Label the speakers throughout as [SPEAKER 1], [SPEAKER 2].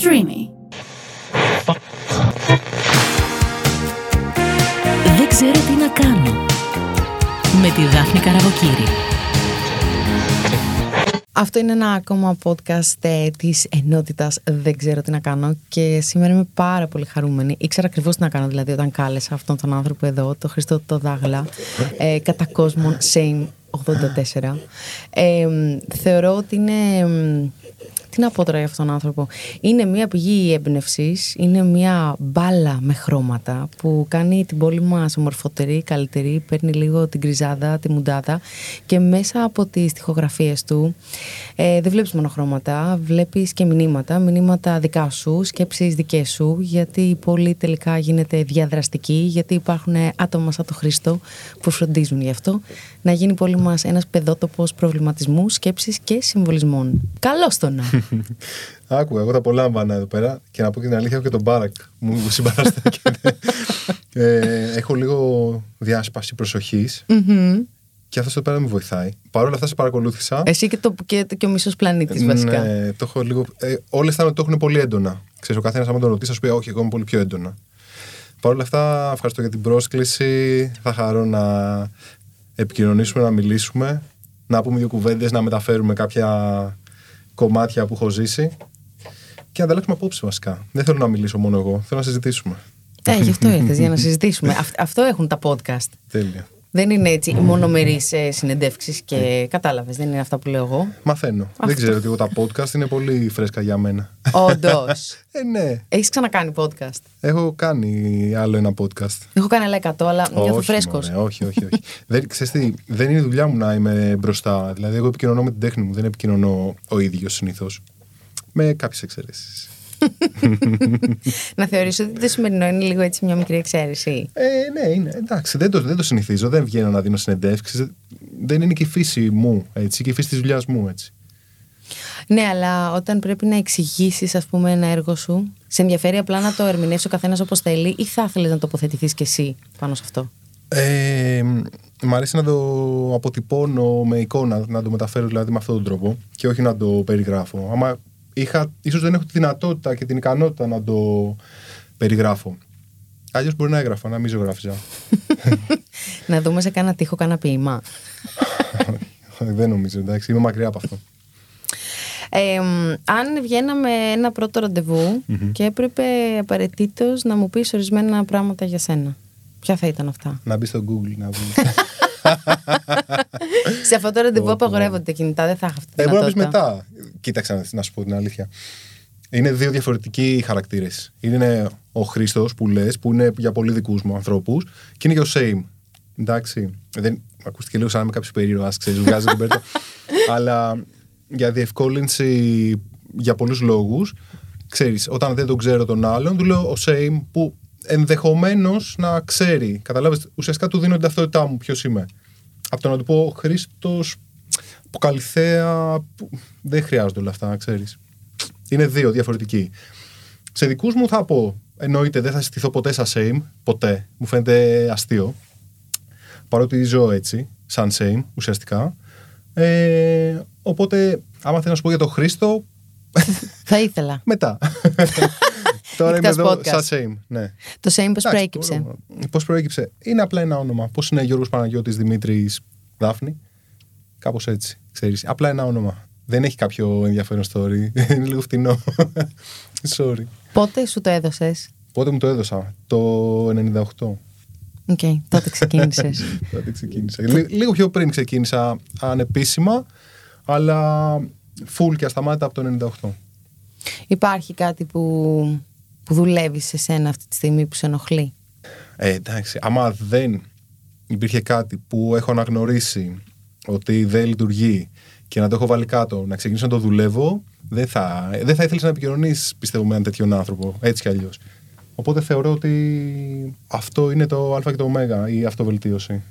[SPEAKER 1] Streamy.
[SPEAKER 2] Δεν ξέρω τι να κάνω. Με τη Δάφνη Καραβοκύρη.
[SPEAKER 3] Αυτό είναι ένα ακόμα podcast ε, της ενότητας Δεν ξέρω τι να κάνω και σήμερα είμαι πάρα πολύ χαρούμενη. Ήξερα ακριβώς τι να κάνω δηλαδή όταν κάλεσα αυτόν τον άνθρωπο εδώ, τον Χριστό το Δάγλα, ε, κατά κόσμον Same 84. Ε, θεωρώ ότι είναι... μ, Τι να πω τώρα για αυτόν τον άνθρωπο; Είναι μια πηγή έμπνευσης, είναι μια μπάλα με χρώματα που κάνει την πόλη μας ομορφωτερή, καλύτερη, παίρνει λίγο την κρυζάδα, τη μουντάδα και μέσα από τις τοιχογραφίε του ε, δεν βλέπεις μόνο χρώματα, βλέπεις και μηνύματα, μηνύματα δικά σου, σκέψεις δικές σου, γιατί η πόλη τελικά γίνεται διαδραστική, γιατί υπάρχουν άτομα σαν το Χρήστο που φροντίζουν γι' αυτό, να γίνει η πόλη μας ένας παιδότοπος προβληματισμού, σκέψης και συμβολισμών. Καλώς το να!
[SPEAKER 4] Άκουγα, εγώ τα απολάμβανα εδώ πέρα και να πω και την αλήθεια, έχω και τον Μπάρακ μου μου συμπαραστέκεται. ε, έχω λίγο διάσπαση προσοχής και αυτός εδώ πέρα με βοηθάει. Παρ' όλα αυτά σε παρακολούθησα.
[SPEAKER 3] Εσύ και, το, και, και ο μισός πλανήτης, βασικά.
[SPEAKER 4] Ναι, το έχω λίγο. Ε, Όλες θα το έχουν πολύ έντονα. Ξέρεις, ο καθένας, άμα τον ρωτήσεις, θα σου πει: Όχι, εγώ είμαι πολύ πιο έντονα. Παρ' όλα αυτά, ευχαριστώ για την πρόσκληση. Θα χαρώ να επικοινωνήσουμε, να μιλήσουμε, να πούμε δύο κουβέντες, να μεταφέρουμε κάποια κομμάτια που έχω ζήσει και να ανταλλάξουμε απόψεις βασικά. Δεν θέλω να μιλήσω μόνο εγώ, θέλω να συζητήσουμε.
[SPEAKER 3] Ε, γι' αυτό ήρθες, για να συζητήσουμε. Αυ- αυτό έχουν τα podcast.
[SPEAKER 4] Τέλεια.
[SPEAKER 3] Δεν είναι έτσι μονομερείς συνεντεύξεις και κατάλαβες, δεν είναι αυτά που λέω εγώ.
[SPEAKER 4] Μαθαίνω. Δεν ξέρω ότι εγώ τα podcast είναι πολύ φρέσκα για μένα.
[SPEAKER 3] Όντως.
[SPEAKER 4] Ε, ναι.
[SPEAKER 3] Έχεις ξανακάνει podcast;
[SPEAKER 4] Έχω κάνει άλλο ένα podcast.
[SPEAKER 3] Έχω κάνει άλλα 100, αλλά νιώθω φρέσκος.
[SPEAKER 4] μωρέ, όχι, όχι, όχι. δεν, ξέρεις τι, δεν είναι η δουλειά μου να είμαι μπροστά. Δηλαδή, εγώ επικοινωνώ με την τέχνη μου, δεν επικοινωνώ ο ίδιος συνήθως. Με κάποιες εξαιρέσεις.
[SPEAKER 3] Να θεωρήσω ότι το σημερινό είναι λίγο έτσι μια μικρή εξαίρεση.
[SPEAKER 4] Ε, ναι, είναι. Εντάξει, δεν το, δεν το συνηθίζω. Δεν βγαίνω να δίνω συνεντεύξεις. Δεν είναι και η φύση μου, έτσι, και η φύση της δουλειάς μου, έτσι.
[SPEAKER 3] Ναι, αλλά όταν πρέπει να εξηγήσεις, ας πούμε, ένα έργο σου, σε ενδιαφέρει απλά να το ερμηνεύσει ο καθένας όπως θέλει, ή θα ήθελες να τοποθετηθείς κι εσύ πάνω σε αυτό;
[SPEAKER 4] Ε, μ' αρέσει να το αποτυπώνω με εικόνα, να το μεταφέρω δηλαδή με αυτόν τον τρόπο και όχι να το περιγράφω. Άμα είχα, ίσως δεν έχω τη δυνατότητα και την ικανότητα να το περιγράφω. Αλλιώς μπορεί να έγραφα, να μην ζωγράφιζα.
[SPEAKER 3] να δούμε σε κάνα τείχο, κάνα ποίημα.
[SPEAKER 4] δεν νομίζω, εντάξει, είμαι μακριά από αυτό.
[SPEAKER 3] Ε, μ, αν βγαίναμε ένα πρώτο ραντεβού και έπρεπε απαραίτητος να μου πεις ορισμένα πράγματα για σένα. Ποια θα ήταν αυτά;
[SPEAKER 4] Να μπεις στο Google να βρει.
[SPEAKER 3] Σε αυτό το ραντεβού απαγορεύονται τα κινητά, δεν θα είχα αυτή τη
[SPEAKER 4] ε, μπορεί να πει
[SPEAKER 3] δυνατότητα.
[SPEAKER 4] μετά. Κοίταξε να- να σου πω την αλήθεια. Είναι δύο διαφορετικοί χαρακτήρες. Είναι ο Χρήστος που λες, που είναι για πολύ δικούς μου ανθρώπους, και είναι και ο Same. Εντάξει. Δεν, ακούστηκε λίγο σαν να είμαι κάποιος περίεργο, ξέρεις, βγάζει την πέρτα. Αλλά για διευκόλυνση για πολλούς λόγους, ξέρεις, όταν δεν τον ξέρω τον άλλον, του λέω ο Same που ενδεχομένως να ξέρει. Καταλάβει, ουσιαστικά του δίνω την ταυτότητά μου, ποιος είμαι. Από το να του πω Χρήστος που καλυθέα. Που... Δεν χρειάζονται όλα αυτά, ξέρεις. Είναι δύο διαφορετικοί. Σε δικούς μου θα πω, εννοείται δεν θα συστηθώ ποτέ σαν same, ποτέ. Μου φαίνεται αστείο. Παρότι ζω έτσι, σαν same, ουσιαστικά. Ε, οπότε, άμα θέλω να σου πω για τον Χρήστο,
[SPEAKER 3] Θα ήθελα.
[SPEAKER 4] μετά. Τώρα είμαι
[SPEAKER 3] Εκτός
[SPEAKER 4] εδώ
[SPEAKER 3] podcast.
[SPEAKER 4] σαν same, ναι.
[SPEAKER 3] Το same πώς
[SPEAKER 4] Εντάξει,
[SPEAKER 3] προέκυψε;
[SPEAKER 4] μπορώ- Πώς προέκυψε; Είναι απλά ένα όνομα. Πώς είναι Γιώργος Παναγιώτης Δημήτρης Δάφνη; Κάπως έτσι, ξέρεις. Απλά ένα όνομα. Δεν έχει κάποιο ενδιαφέρον story. Είναι λίγο φτηνό. Sorry.
[SPEAKER 3] Πότε σου το έδωσες;
[SPEAKER 4] Πότε μου το έδωσα; Το 98.
[SPEAKER 3] Οκ, τότε ξεκίνησες.
[SPEAKER 4] Τότε ξεκίνησα. Λί- Λίγο πιο πριν ξεκίνησα ανεπίσημα, αλλά full και ασταμάτητα από το 98.
[SPEAKER 3] Υπάρχει κάτι που, που δουλεύεις σε σένα αυτή τη στιγμή που σε ενοχλεί;
[SPEAKER 4] Ε, εντάξει, άμα δεν υπήρχε κάτι που έχω αναγνωρίσει ότι δεν λειτουργεί και να το έχω βάλει κάτω, να ξεκινήσω να το δουλεύω, δεν θα, δεν θα ήθελες να επικοινωνήσει, πιστεύω, με έναν τέτοιον άνθρωπο, έτσι κι αλλιώς. Οπότε θεωρώ ότι αυτό είναι το Α και το Ω, η αυτοβελτίωση.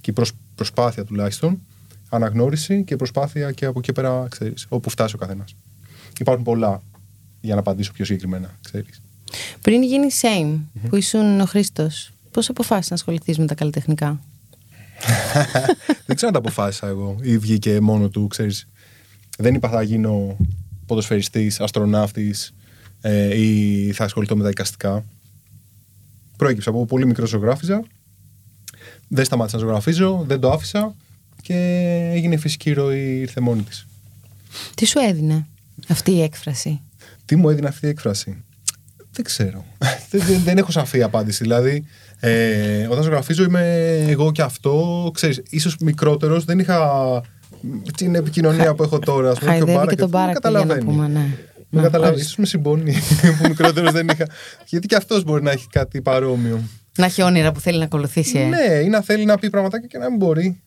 [SPEAKER 4] Και η προσ- προσπάθεια τουλάχιστον, αναγνώριση και προσπάθεια και από εκεί πέρα, ξέρεις, όπου φτάσει ο καθένας. Υπάρχουν πολλά για να απαντήσω πιο συγκεκριμένα, ξέρεις.
[SPEAKER 3] Πριν γίνει same, που ήσουν ο Χρήστος, πώς αποφάσισες να ασχοληθείς με τα καλλιτεχνικά;
[SPEAKER 4] δεν ξέρω αν τα αποφάσισα εγώ ή βγήκε μόνο του, ξέρεις. Δεν είπα θα γίνω ποδοσφαιριστής, αστροναύτης ε, ή θα ασχοληθώ με τα εικαστικά. Προέκυψε από πολύ μικρό ζωγράφιζα. Δεν σταμάτησα να ζωγραφίζω, δεν το άφησα και έγινε η φυσική ροή, ήρθε μόνη της.
[SPEAKER 3] Τι σου έδινε αυτή η έκφραση;
[SPEAKER 4] Τι μου έδινε αυτή η έκφραση; Δεν ξέρω. δεν, δεν, δεν έχω σαφή απάντηση. Δηλαδή, ε, όταν ζωγραφίζω είμαι εγώ και αυτό. Ξέρεις, ίσως μικρότερος, δεν είχα την επικοινωνία που έχω τώρα. Ας πούμε,
[SPEAKER 3] Χαϊδεύει
[SPEAKER 4] ο
[SPEAKER 3] και τον
[SPEAKER 4] Μπάρακετ,
[SPEAKER 3] Μπάρακ,
[SPEAKER 4] με
[SPEAKER 3] για να
[SPEAKER 4] καταλαβαίνεις.
[SPEAKER 3] πούμε, ναι.
[SPEAKER 4] Με
[SPEAKER 3] Να,
[SPEAKER 4] καταλαβαίνεις.
[SPEAKER 3] ορίστε.
[SPEAKER 4] Ίσως με συμπονεί που μικρότερος δεν είχα. Γιατί και αυτός μπορεί να έχει κάτι παρόμοιο.
[SPEAKER 3] Να έχει όνειρα που θέλει να ακολουθήσει. ε.
[SPEAKER 4] Ναι, ή να θέλει να πει πραγματάκια και να μην μπορεί.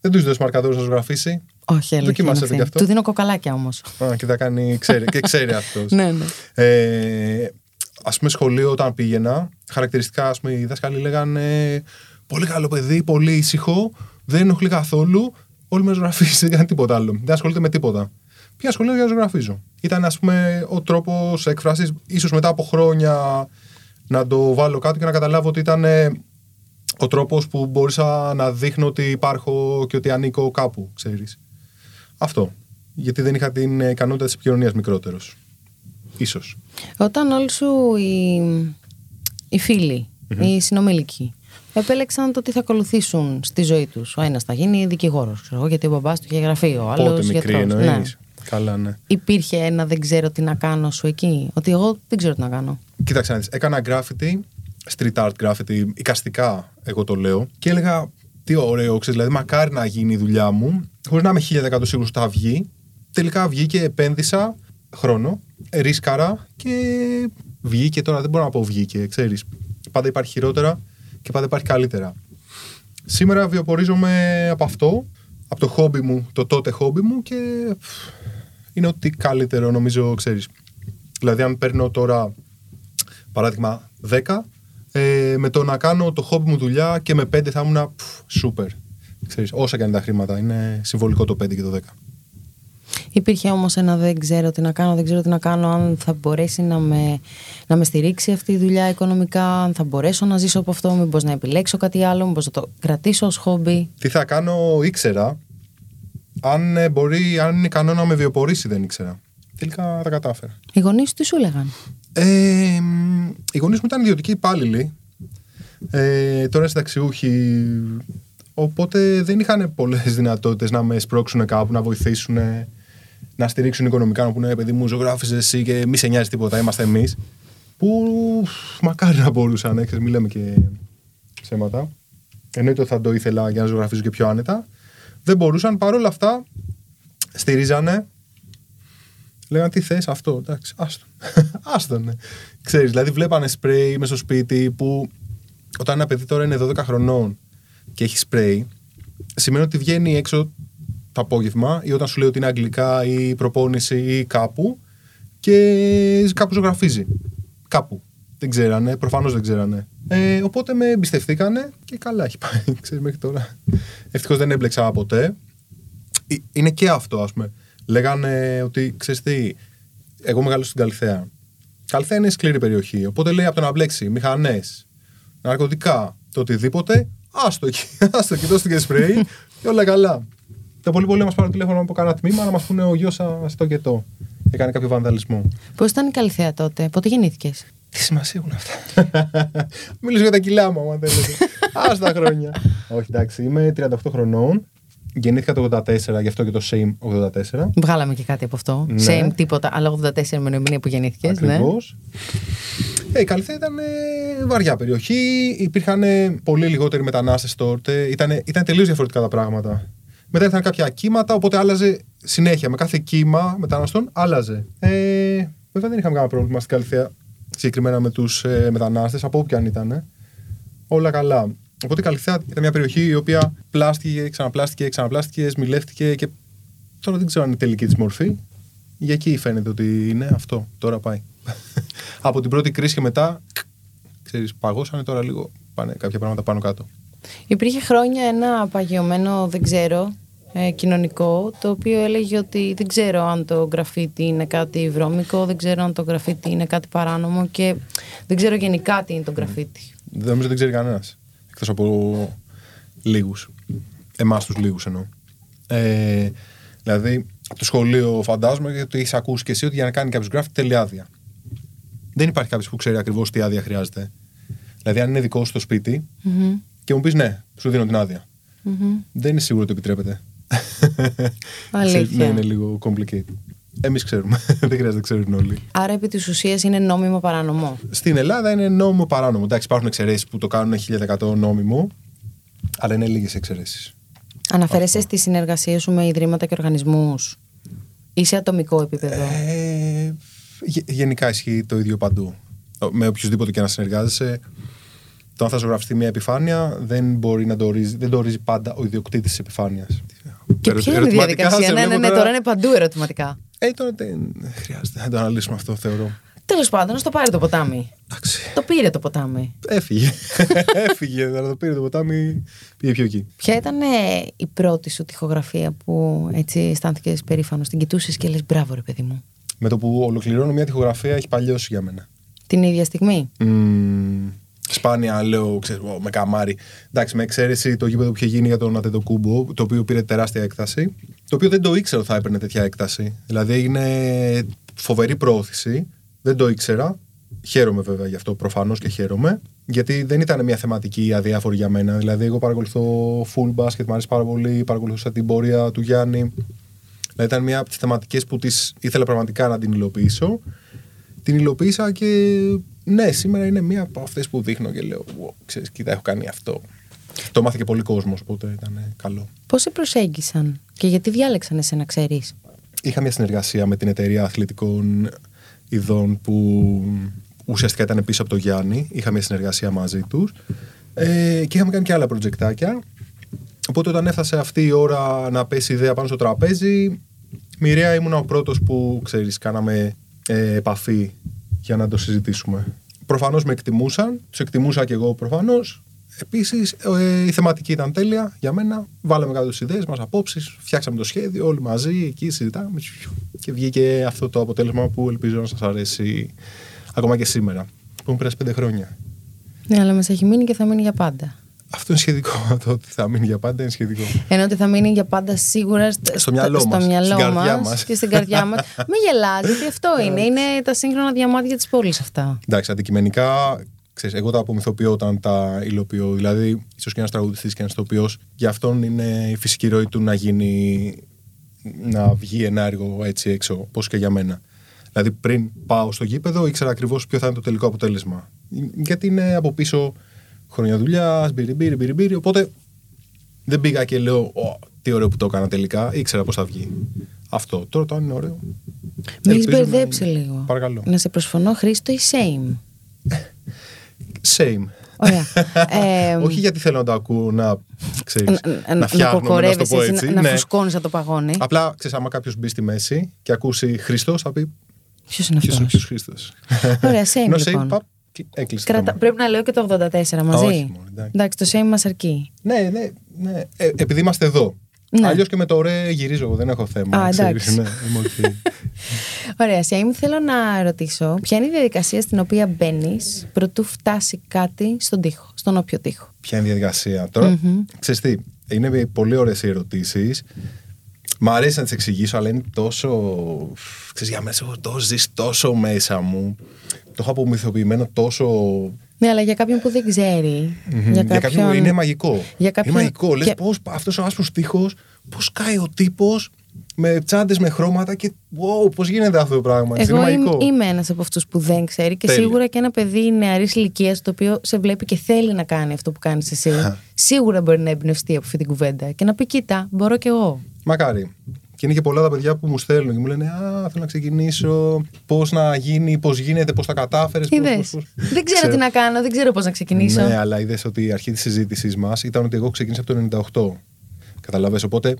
[SPEAKER 4] Δεν τους δώσεις μαρκαδόρους να ζωγραφίσει.
[SPEAKER 3] Όχι, αλήθεια.
[SPEAKER 4] Δοκιμάσετε
[SPEAKER 3] είναι
[SPEAKER 4] κι
[SPEAKER 3] αυτή.
[SPEAKER 4] αυτό;
[SPEAKER 3] Του δίνω κοκαλάκια όμως.
[SPEAKER 4] Α, και θα κάνει. Ξέρει, και ξέρει αυτός.
[SPEAKER 3] ναι, ναι.
[SPEAKER 4] Ε, Α πούμε, σχολείο όταν πήγαινα, χαρακτηριστικά ας πούμε, οι δάσκαλοι λέγανε Πολύ καλό παιδί, πολύ ήσυχο, δεν ενοχλεί καθόλου. Όλοι με ζωγραφίζει, δεν κάνει τίποτα άλλο. Δεν ασχολείται με τίποτα. Πήγα σχολείο για να ζωγραφίζω; Ήταν, ας πούμε, ο τρόπος έκφρασης, ίσως μετά από χρόνια να το βάλω κάτω και να καταλάβω ότι ήταν ε, ο τρόπος που μπορούσα να δείχνω ότι υπάρχω και ότι ανήκω κάπου, ξέρεις. Αυτό. Γιατί δεν είχα την ε, ικανότητα της επικοινωνίας μικρότερος. Ίσως.
[SPEAKER 3] Όταν όλοι σου οι, οι φιλοι οι συνομήλικοι, επέλεξαν το τι θα ακολουθήσουν στη ζωή τους. Ο ένας θα γίνει δικηγόρος, γιατί ο μπαμπάς του είχε γραφείο, ο άλλος
[SPEAKER 4] Πότε μικρή
[SPEAKER 3] γιατρός.
[SPEAKER 4] εννοείς. Καλά, ναι.
[SPEAKER 3] Υπήρχε ένα δεν ξέρω τι να κάνω σου εκεί. Ότι εγώ δεν ξέρω τι να κάνω.
[SPEAKER 4] Κοίταξε να δεις, έκανα graffiti, street art graffiti, οικαστικά εγώ το λέω και έλεγα τι ωραίο, ξέρεις, δηλαδή μακάρι να γίνει η δουλειά μου, χωρίς να είμαι 1000% σίγουρος ότι θα βγει. Τελικά βγήκε, επένδυσα χρόνο, ρίσκαρα και βγήκε τώρα, δεν μπορώ να πω βγήκε, ξέρεις. Πάντα υπάρχει χειρότερα και πάντα υπάρχει καλύτερα. Σήμερα βιοπορίζομαι από αυτό, από το χόμπι μου, το τότε χόμπι μου και πφ, είναι ό,τι καλύτερο νομίζω, ξέρεις. Δηλαδή αν παίρνω τώρα παράδειγμα 10, ε, με το να κάνω το χόμπι μου δουλειά και με 5 θα ήμουν πφ, σούπερ. Ξέρεις, όσα και αν είναι τα χρήματα, είναι συμβολικό το 5 και το 10.
[SPEAKER 3] Υπήρχε όμως ένα δεν ξέρω τι να κάνω, δεν ξέρω τι να κάνω, αν θα μπορέσει να με, να με στηρίξει αυτή η δουλειά οικονομικά, αν θα μπορέσω να ζήσω από αυτό, μήπως να επιλέξω κάτι άλλο, μήπως να το κρατήσω ως χόμπι.
[SPEAKER 4] Τι θα κάνω ήξερα, αν ε, μπορεί, αν είναι ικανό να με βιοπορήσει δεν ήξερα. Τελικά τα κατάφερα.
[SPEAKER 3] Οι γονείς σου τι σου έλεγαν.
[SPEAKER 4] Ε, μ, οι γονείς μου ήταν ιδιωτικοί υπάλληλοι. Ε, τώρα είναι συνταξιούχοι. Οπότε δεν είχαν πολλές δυνατότητες να με σπρώξουν κάπου, να βοηθήσουν, να στηρίξουν οικονομικά. Να πούνε, «Ε, παιδί μου, ζωγράφησες εσύ και μη σε νοιάζει τίποτα, είμαστε εμείς. Που μακάρι να μπορούσαν, ξέρεις, μην λέμε και ψέματα. Εννοείται ότι θα το ήθελα για να ζωγραφίζω και πιο άνετα. Δεν μπορούσαν, παρόλα αυτά στηρίζανε Λέγανε τι θες αυτό, εντάξει, άστον. άστον, ναι. Ξέρεις, δηλαδή βλέπανε σπρέι μες στο σπίτι που όταν ένα παιδί τώρα είναι 12 χρονών και έχει σπρέι, σημαίνει ότι βγαίνει έξω το απόγευμα ή όταν σου λέει ότι είναι αγγλικά ή προπόνηση ή κάπου και κάπου ζωγραφίζει. Κάπου. Δεν ξέρανε, προφανώς δεν ξέρανε. Ε, οπότε με εμπιστευτήκανε και καλά έχει πάει, ξέρεις, μέχρι τώρα. Ευτυχώς δεν έμπλεξα ποτέ. Ε, Είναι και αυτό, ας πούμε. Λέγανε ότι, ξέρεις τι, εγώ μεγάλωσα στην Καλυθέα. Καλυθέα είναι σκληρή περιοχή. Οπότε λέει από το να μπλέξει μηχανές, ναρκωτικά, το οτιδήποτε, άστο εκεί. Άστο εκεί, δώστε και σπρέι και όλα καλά. Το πολύ πολύ να μας πάρουν τηλέφωνο από κανένα τμήμα να μας πούνε ο γιος σα το και το. Έκανε κάποιο βανδαλισμό.
[SPEAKER 3] Πώς ήταν η Καλυθέα τότε, πότε γεννήθηκες;
[SPEAKER 4] Τι σημασία έχουν αυτά; Μιλήσω για τα κιλά μου, άμα θέλετε. Α τα χρόνια. Όχι, εντάξει, είμαι 38 χρονών. Γεννήθηκα το 84, γι' αυτό και το same 84.
[SPEAKER 3] Βγάλαμε και κάτι από αυτό.
[SPEAKER 4] Ναι.
[SPEAKER 3] Same τίποτα, αλλά 84 ημερομηνία που γεννήθηκες. Ναι.
[SPEAKER 4] Ακριβώς. Ε, η Καλυθέα ήταν ε, βαριά περιοχή. Υπήρχαν ε, πολύ λιγότεροι μετανάστες τότε. Ήταν, ήταν τελείως διαφορετικά τα πράγματα. Μετά ήρθαν κάποια κύματα, οπότε άλλαζε συνέχεια. Με κάθε κύμα μεταναστών άλλαζε. Ε, βέβαια δεν είχαμε κανένα πρόβλημα στην Καλυθέα συγκεκριμένα με τους ε, μετανάστες, από όποια αν ήταν. Όλα καλά. Οπότε η Καλυθέα ήταν μια περιοχή η οποία πλάστηκε, ξαναπλάστηκε, ξαναπλάστηκε, σμιλεύτηκε και τώρα δεν ξέρω αν είναι η τελική της μορφή. Για εκεί φαίνεται ότι είναι αυτό. Τώρα πάει. Από την πρώτη κρίση και μετά, ξέρεις, παγώσανε τώρα λίγο, πάνε κάποια πράγματα πάνω κάτω.
[SPEAKER 3] Υπήρχε χρόνια ένα παγιωμένο, δεν ξέρω, ε, κοινωνικό, το οποίο έλεγε ότι δεν ξέρω αν το γραφίτι είναι κάτι βρώμικο, δεν ξέρω αν το γραφίτι είναι κάτι παράνομο και δεν ξέρω γενικά τι είναι το γραφίτι.
[SPEAKER 4] Δεν νομίζω δεν ξέρει κανένας. Εκτός από λίγους. Εμάς τους λίγους εννοώ. Ε, δηλαδή, από το σχολείο φαντάζομαι ότι έχεις ακούσει και εσύ ότι για να κάνει κάποιος γράφει θέλει άδεια. δεν υπάρχει κάποιος που ξέρει ακριβώς τι άδεια χρειάζεται. Δηλαδή, αν είναι δικό σου το σπιτι και μου πεις ναι, σου δίνω την άδεια. Δεν είναι σίγουρο ότι επιτρέπεται.
[SPEAKER 3] Αλήθεια.
[SPEAKER 4] ναι, είναι λίγο complicated. Εμείς ξέρουμε. δεν χρειάζεται να ξέρουν όλοι.
[SPEAKER 3] Άρα, επί της ουσίας είναι νόμιμο παράνομο.
[SPEAKER 4] Στην Ελλάδα είναι νόμιμο παράνομο. Εντάξει, υπάρχουν εξαιρέσεις που το κάνουν 1100 νόμιμο, αλλά είναι λίγες εξαιρέσεις.
[SPEAKER 3] Αναφέρεσαι στη συνεργασία σου με ιδρύματα και οργανισμούς; Ή σε ατομικό επίπεδο;
[SPEAKER 4] Ε, γε- γενικά ισχύει το ίδιο παντού. Με οποιοδήποτε και να συνεργάζεσαι, το αν θα ζωγραφιστεί μια επιφάνεια δεν μπορεί να το ορίζει, δεν το ορίζει πάντα ο ιδιοκτήτης της επιφάνειας.
[SPEAKER 3] Και ποια είναι η διαδικασία; Ναι, ναι, ναι, τώρα είναι παντού ερωτηματικά.
[SPEAKER 4] Ε, τώρα δεν χρειάζεται να το αναλύσουμε αυτό, θεωρώ.
[SPEAKER 3] Τέλος πάντων, να το πάρει το ποτάμι.
[SPEAKER 4] Εντάξει.
[SPEAKER 3] Το πήρε το ποτάμι.
[SPEAKER 4] Έφυγε. Έφυγε. Να το πήρε το ποτάμι, πήγε πιο εκεί.
[SPEAKER 3] Ποια ήταν ε, η πρώτη σου τοιχογραφία που έτσι αισθάνθηκες περήφανος, την κοιτούσες και λες μπράβο, ρε παιδί μου.
[SPEAKER 4] Με το που ολοκληρώνω μια τοιχογραφία έχει παλιώσει για μένα.
[SPEAKER 3] Την ίδια στιγμή;
[SPEAKER 4] Μμμ, σπάνια λέω, ξέρεις, «Ω, με καμάρι. Εντάξει, με εξαίρεση το γήπεδο που είχε γίνει για τον Ατεντοκούμπο, το οποίο πήρε τεράστια έκταση. Το οποίο δεν το ήξερα ότι θα έπαιρνε τέτοια έκταση. Δηλαδή έγινε φοβερή πρόωθηση. Δεν το ήξερα. Χαίρομαι βέβαια γι' αυτό προφανώς και χαίρομαι. Γιατί δεν ήταν μια θεματική αδιάφορη για μένα. Δηλαδή, εγώ παρακολουθώ full basket, μου αρέσει πάρα πολύ. Παρακολουθούσα την πορεία του Γιάννη. Δηλαδή, ήταν μια από τις θεματικές που τις ήθελα πραγματικά να την υλοποιήσω. Την υλοποίησα και ναι, σήμερα είναι μία από αυτές που δείχνω και λέω: wow, ξέρεις, κοίτα, έχω κάνει αυτό. Το μάθε και πολύ κόσμος, οπότε ήταν καλό.
[SPEAKER 3] Πώς σε προσέγγισαν και γιατί διάλεξαν εσένα, ξέρεις;
[SPEAKER 4] Είχα μια συνεργασία με την εταιρεία αθλητικών ειδών που ουσιαστικά ήταν πίσω από το Γιάννη. Είχα μια συνεργασία μαζί τους. Ε, και είχαμε κάνει και άλλα προτζεκτάκια. Οπότε όταν έφτασε αυτή η ώρα να πέσει η ιδέα πάνω στο τραπέζι, μοιραία ήμουν ο πρώτος που ξέρεις, κάναμε ε, επαφή για να το συζητήσουμε. Προφανώς με εκτιμούσαν, τους εκτιμούσα και εγώ προφανώς. Επίσης, ε, η θεματική ήταν τέλεια για μένα. Βάλαμε κάτω τις ιδέες μας, απόψεις, φτιάξαμε το σχέδιο όλοι μαζί, εκεί συζητάμε. Και βγήκε αυτό το αποτέλεσμα που ελπίζω να σας αρέσει ακόμα και σήμερα. Που μου πέρασε πέντε χρόνια.
[SPEAKER 3] Ναι, αλλά μας έχει μείνει και θα μείνει για πάντα.
[SPEAKER 4] Αυτό είναι σχετικό. Το ότι θα μείνει για πάντα είναι σχετικό.
[SPEAKER 3] Ενώ ότι θα μείνει για πάντα σίγουρα στο,
[SPEAKER 4] Στο μυαλό
[SPEAKER 3] στο
[SPEAKER 4] μας,
[SPEAKER 3] μυαλό
[SPEAKER 4] στην καρδιά
[SPEAKER 3] μας
[SPEAKER 4] μας.
[SPEAKER 3] και στην καρδιά μας. Με γελάζει, γιατί αυτό είναι. Είναι τα σύγχρονα διαμάτια της πόλης αυτά.
[SPEAKER 4] Εντάξει, αντικειμενικά, ξέρεις, εγώ τα απομυθοποιώ όταν τα υλοποιώ. Δηλαδή, ίσως και ένας τραγουδιστής και ένας ηθοποιός, για αυτόν είναι η φυσική ροή του να γίνει. να βγει ένα έργο έτσι έξω, όπως και για μένα. Δηλαδή, πριν πάω στο γήπεδο, ήξερα ακριβώς ποιο θα είναι το τελικό αποτέλεσμα. Γιατί είναι από πίσω χρόνια δουλειάς, μπυριμπύρι, μπυριμπύρι. Οπότε δεν πήγα και λέω, «Ω, τι ωραίο που το έκανα τελικά. Ήξερα πώς θα βγει. Αυτό. Τώρα το αν είναι ωραίο.
[SPEAKER 3] Με έχει
[SPEAKER 4] ελπίζω να
[SPEAKER 3] μπερδέψει
[SPEAKER 4] είναι.
[SPEAKER 3] λίγο.
[SPEAKER 4] Παρακαλώ.
[SPEAKER 3] Να σε προσφωνώ, Χρήστο ή same.
[SPEAKER 4] Same.
[SPEAKER 3] Ωραία. Ε,
[SPEAKER 4] Όχι γιατί θέλω να το ακούω, να ξέρεις,
[SPEAKER 3] να-
[SPEAKER 4] να,
[SPEAKER 3] να
[SPEAKER 4] φτιάχνω, να, το
[SPEAKER 3] κοκορεύεσαι
[SPEAKER 4] πω
[SPEAKER 3] εσύ,
[SPEAKER 4] έτσι.
[SPEAKER 3] να, να
[SPEAKER 4] ναι.
[SPEAKER 3] φουσκώνεις από το παγόνι.
[SPEAKER 4] Απλά, ξέρεις, άμα κάποιος μπει στη μέση και ακούσει Χριστός, θα πει
[SPEAKER 3] Ποιος είναι
[SPEAKER 4] ποιος είναι
[SPEAKER 3] αυτός;
[SPEAKER 4] ποιος Χριστός.
[SPEAKER 3] Ωραία, same
[SPEAKER 4] Ενώ
[SPEAKER 3] λοιπόν.
[SPEAKER 4] Same, παπ, και έκλεισε το
[SPEAKER 3] Κρατα...
[SPEAKER 4] θέμα.
[SPEAKER 3] Πρέπει να λέω και το 84 μαζί.
[SPEAKER 4] όχι μόνο, εντάξει.
[SPEAKER 3] εντάξει, το same μας αρκεί.
[SPEAKER 4] Ναι, ναι, ναι. Ε, επειδή είμαστε εδώ.
[SPEAKER 3] Ναι.
[SPEAKER 4] Αλλιώς και με το ρε γυρίζω εγώ, δεν έχω θέμα.
[SPEAKER 3] Α,
[SPEAKER 4] ξέρεις,
[SPEAKER 3] εντάξει.
[SPEAKER 4] ναι, είμαι οκ.
[SPEAKER 3] Ωραία, Same, θέλω να ρωτήσω ποια είναι η διαδικασία στην οποία μπαίνεις προτού φτάσει κάτι στον τοίχο, στον όποιο τοίχο;
[SPEAKER 4] Ποια είναι η διαδικασία; Τώρα, ξέρεις τι, είναι πολύ ωραίες οι ερωτήσεις. Μ' αρέσει να τις εξηγήσω, αλλά είναι τόσο. Ξέρεις, για μέσα, το ζεις τόσο μέσα μου. Το έχω απομυθοποιημένο τόσο
[SPEAKER 3] Ναι, αλλά για κάποιον που δεν ξέρει.
[SPEAKER 4] Μμμ. Για κάποιον είναι μαγικό.
[SPEAKER 3] Για κάποιον-
[SPEAKER 4] Είναι μαγικό. Λες
[SPEAKER 3] και-
[SPEAKER 4] πώς αυτός ο άσπρος τείχος, πώς κάει ο τύπος με τσάντες με χρώματα και wow, πώς γίνεται αυτό το πράγμα. έτσι,
[SPEAKER 3] Εγώ
[SPEAKER 4] είναι
[SPEAKER 3] είμαι,
[SPEAKER 4] μαγικό.
[SPEAKER 3] είμαι ένας από αυτούς που δεν ξέρει και
[SPEAKER 4] Τέλεια.
[SPEAKER 3] σίγουρα και ένα παιδί νεαρής ηλικίας το οποίο σε βλέπει και θέλει να κάνει αυτό που κάνεις εσύ. σίγουρα μπορεί να εμπνευστεί από αυτή την κουβέντα και να πει: Κοίτα, μπορώ κι εγώ.
[SPEAKER 4] Μακάρι. Και είναι και πολλά τα παιδιά που μου στέλνουν και μου λένε Α, θέλω να ξεκινήσω. Πώς να γίνει, πώς γίνεται, πώς τα κατάφερες.
[SPEAKER 3] Είδες. Δεν ξέρω τι να κάνω, δεν ξέρω πώς να ξεκινήσω.
[SPEAKER 4] Ναι, αλλά είδες ότι η αρχή της συζήτησής μας ήταν ότι εγώ ξεκίνησα από το 98. Καταλαβες, οπότε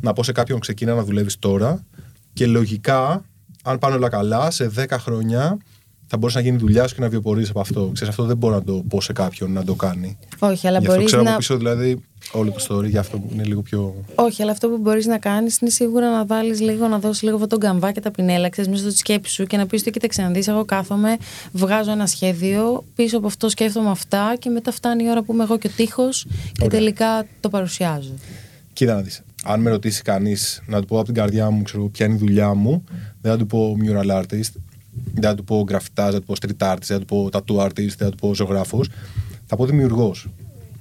[SPEAKER 4] να πω σε κάποιον ξεκινά να δουλεύεις τώρα και λογικά, αν πάνε όλα καλά, σε 10 χρόνια θα μπορείς να γίνει δουλειά σου και να βιοπορείς από αυτό. Ξέρεις, αυτό δεν μπορώ να το πω σε κάποιον να το κάνει.
[SPEAKER 3] Όχι, αλλά
[SPEAKER 4] Γι' αυτό
[SPEAKER 3] μπορείς
[SPEAKER 4] ξέρω
[SPEAKER 3] να.
[SPEAKER 4] από πίσω δηλαδή όλο το story, γι' αυτό είναι λίγο πιο.
[SPEAKER 3] Όχι, αλλά αυτό που μπορείς να κάνεις είναι σίγουρα να βάλεις λίγο, να δώσεις λίγο αυτόν τον καμβά και τα πινέλα, ξέρεις, μέσα στη σκέψη σου και να πεις: Κοίταξε να δει, εγώ κάθομαι, βγάζω ένα σχέδιο, πίσω από αυτό σκέφτομαι αυτά και μετά φτάνει η ώρα που είμαι εγώ και ο τοίχος και
[SPEAKER 4] Ωραία.
[SPEAKER 3] τελικά το παρουσιάζω.
[SPEAKER 4] Κοίτα να δεις. Αν με ρωτήσει κανείς να του πω από την καρδιά μου ξέρω, ποια είναι η δουλειά μου, δεν θα του πω mural artist. Δεν θα του πω γκραφιτά, δεν θα του πω street artist, δεν θα του πω tattoo artist, δεν θα του πω ζωγράφος. Θα πω δημιουργός.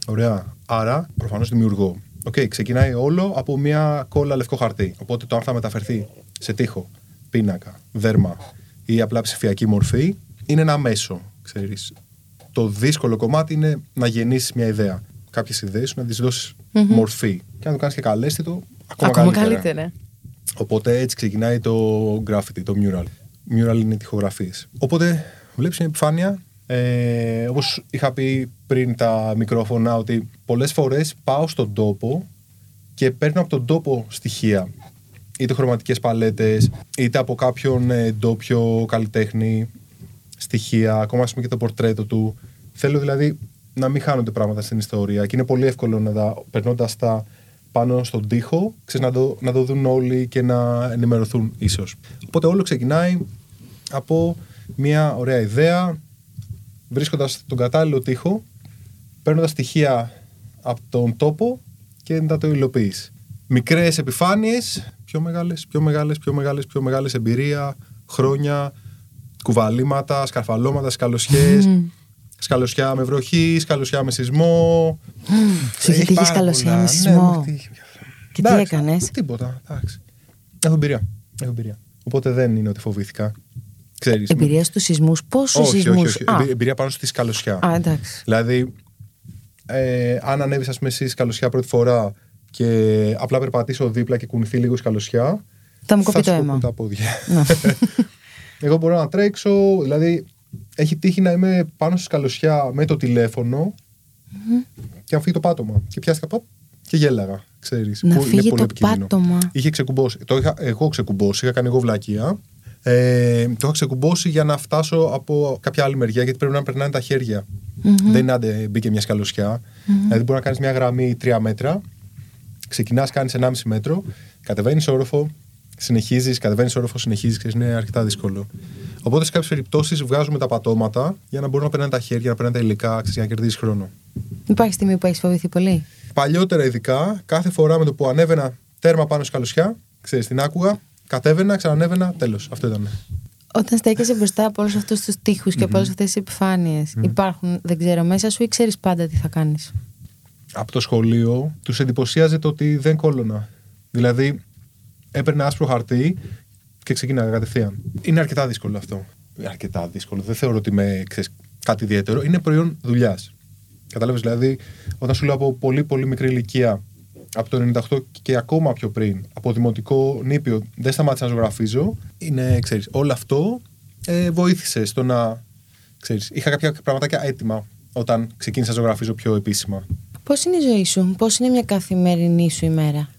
[SPEAKER 4] Ωραία. Άρα, προφανώς δημιουργώ. OK, okay, ξεκινάει όλο από μια κόλλα λευκό χαρτί. Οπότε το αν θα μεταφερθεί σε τείχο, πίνακα, δέρμα ή απλά ψηφιακή μορφή είναι ένα μέσο. Ξέρεις. Το δύσκολο κομμάτι είναι να γεννήσεις μια ιδέα. Κάποιες ιδέες σου να τις δωσει μορφή. Και να το κάνεις και καλέσθητο, ακόμα,
[SPEAKER 3] Ακόμα
[SPEAKER 4] καλύτερα.
[SPEAKER 3] καλύτερα.
[SPEAKER 4] Οπότε έτσι ξεκινάει το graffiti, το mural. Mural είναι τοιχογραφίε. Οπότε βλέπεις μια επιφάνεια. Ε, Όπως είχα πει πριν τα μικρόφωνα, ότι πολλές φορές πάω στον τόπο και παίρνω από τον τόπο στοιχεία. Είτε χρωματικές παλέτες, είτε από κάποιον ε, ντόπιο καλλιτέχνη στοιχεία, ακόμα ας πούμε και το πορτρέτο του. Θέλω δηλαδή να μην χάνονται πράγματα στην ιστορία και είναι πολύ εύκολο να τα περνώντας τα πάνω στον τοίχο, ξέρεις, να, το, να το δουν όλοι και να ενημερωθούν ίσως. Οπότε όλο ξεκινάει από μια ωραία ιδέα, βρίσκοντας τον κατάλληλο τοίχο, παίρνοντας στοιχεία από τον τόπο και να το υλοποιείς. Μικρές επιφάνειες, πιο μεγάλες, πιο μεγάλες, πιο μεγάλες, πιο μεγάλες εμπειρία, χρόνια, κουβαλήματα, σκαρφαλώματα, σκαλωσιές, σκαλωσιά με βροχή, σκαλωσιά με σεισμό.
[SPEAKER 3] Σου είχε
[SPEAKER 4] Έχει
[SPEAKER 3] τύχει
[SPEAKER 4] πάρα
[SPEAKER 3] σκαλωσιά
[SPEAKER 4] πολλά.
[SPEAKER 3] με
[SPEAKER 4] Ναι,
[SPEAKER 3] σεισμό.
[SPEAKER 4] μου έχει τύχει.
[SPEAKER 3] Και τι
[SPEAKER 4] Εντάξει,
[SPEAKER 3] έκανες;
[SPEAKER 4] Τίποτα. Εντάξει. Έχω εμπειρία. Έχω εμπειρία. Οπότε δεν είναι ότι φοβήθηκα. Ξέρεις,
[SPEAKER 3] Εμπειρίας στους σεισμούς. Πόσους
[SPEAKER 4] όχι,
[SPEAKER 3] σεισμούς;
[SPEAKER 4] όχι, όχι. Εμπει- Εμπειρία πάνω στη σκαλωσιά.
[SPEAKER 3] Α, εντάξει.
[SPEAKER 4] Δηλαδή, ε, αν ανέβεις, ας πούμε, εσύ σκαλωσιά πρώτη φορά και απλά περπατήσω δίπλα και κουνηθεί λίγο η σκαλωσιά.
[SPEAKER 3] Θα μου κοπεί το
[SPEAKER 4] σου
[SPEAKER 3] αίμα.
[SPEAKER 4] κοπούν τα πόδια.
[SPEAKER 3] Να.
[SPEAKER 4] Εγώ μπορώ να τρέξω, δηλαδή έχει τύχει να είμαι πάνω στη σκαλωσιά με το τηλεφωνο και να φύγει το πάτωμα. Και πιάστηκα παπ, και γέλαγα, ξέρεις.
[SPEAKER 3] Να
[SPEAKER 4] που είναι
[SPEAKER 3] φύγει
[SPEAKER 4] πολύ
[SPEAKER 3] το
[SPEAKER 4] επικίνδυνο.
[SPEAKER 3] πάτωμα.
[SPEAKER 4] Είχε ξεκουμπώσει. Το είχα εγώ ξεκουμπώσει, είχα κάνει εγώ βλακεία. Ε, το είχα ξεκουμπώσει για να φτάσω από κάποια άλλη μεριά, γιατί πρέπει να περνάνε τα χέρια. Δεν είναι άντε μπήκε μια σκαλωσιά. Δηλαδή μπορεί να κάνεις μια γραμμή 3 μέτρα, ξεκινάς, κάνεις 1,5 μέτρο, κατεβαίνεις όροφο, συνεχίζεις, κατεβαίνεις όροφο, συνεχίζεις και είναι αρκετά δύσκολο. Οπότε σε κάποιες περιπτώσεις βγάζουμε τα πατώματα για να μπορούν να περνάνε τα χέρια, να περνάνε τα υλικά, ξέρεις, για να κερδίσεις χρόνο.
[SPEAKER 3] Υπάρχει στιγμή που έχεις φοβηθεί πολύ;
[SPEAKER 4] Παλιότερα ειδικά, κάθε φορά με το που ανέβαινα τέρμα πάνω στη καλωσιά, ξέρεις, την άκουγα, κατέβαινα, ξανανέβαινα, τέλος. Αυτό ήταν.
[SPEAKER 3] Όταν στέκεσαι μπροστά από όλους αυτούς τους τοίχου και από όλες αυτές τις επιφάνειες, υπάρχουν, δεν ξέρω, μέσα σου ή ξέρεις πάντα τι θα κάνεις;
[SPEAKER 4] Από το σχολείο τους εντυπωσίαζε το ότι δεν κόλωνα. Δηλαδή, έπαιρνα άσπρο χαρτί και ξεκίναγα κατευθείαν. Είναι αρκετά δύσκολο αυτό. Είναι αρκετά δύσκολο. Δεν θεωρώ ότι είμαι ξέρεις, κάτι ιδιαίτερο. Είναι προϊόν δουλειάς. Κατάλαβες δηλαδή, όταν σου λέω από πολύ πολύ μικρή ηλικία, από το 98 και ακόμα πιο πριν, από δημοτικό νήπιο, δεν σταμάτησα να ζωγραφίζω. Είναι, ξέρεις, όλο αυτό ε, βοήθησε στο να. Ξέρεις, είχα κάποια πραγματάκια έτοιμα όταν ξεκίνησα να ζωγραφίζω πιο επίσημα.
[SPEAKER 3] Πώς είναι η ζωή σου, Πώς είναι μια καθημερινή σου ημέρα;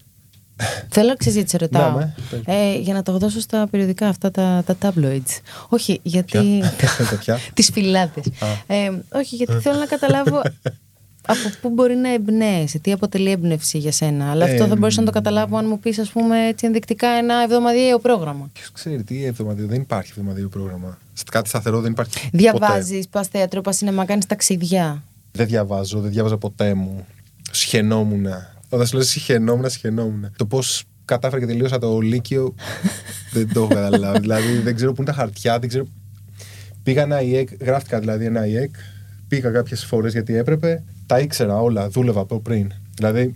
[SPEAKER 3] Θέλω να ξέρεις γιατί σε ρωτάω.
[SPEAKER 4] Ναι, ναι, πες.
[SPEAKER 3] ε, για να το δώσω στα περιοδικά αυτά τα, τα tabloids. Όχι, γιατί.
[SPEAKER 4] Ποια; Τα ποια;
[SPEAKER 3] Τις φυλάδες. Ε, όχι, γιατί θέλω να καταλάβω από πού μπορεί να εμπνέεσαι, τι αποτελεί έμπνευση για σένα. Αλλά αυτό
[SPEAKER 4] Ε,
[SPEAKER 3] θα μπορούσα να το καταλάβω αν μου πεις, ας πούμε, έτσι ενδεικτικά ένα εβδομαδιαίο πρόγραμμα.
[SPEAKER 4] Ποιος ξέρει τι εβδομαδιαίο. Δεν υπάρχει εβδομαδιαίο πρόγραμμα. Στα- Κάτι σταθερό δεν υπάρχει. ποτέ.
[SPEAKER 3] Διαβάζεις, πας θέατρο, πας σινεμά, κάνεις ταξίδια.
[SPEAKER 4] Δεν διαβάζω, δεν διάβαζα ποτέ μου. Σχαινόμουν. Όταν σου λέω σχαινόμουν, σχαινόμουν. Το πώς κατάφερα και τελείωσα το Λύκειο δεν το έχω καταλάβει. δηλαδή δεν ξέρω πού είναι τα χαρτιά, δεν ξέρω. Πήγα ένα ΙΕΚ, γράφτηκα δηλαδή ένα ΙΕΚ. Πήγα κάποιες φορές γιατί έπρεπε. Τα ήξερα όλα, δούλευα από πριν. Δηλαδή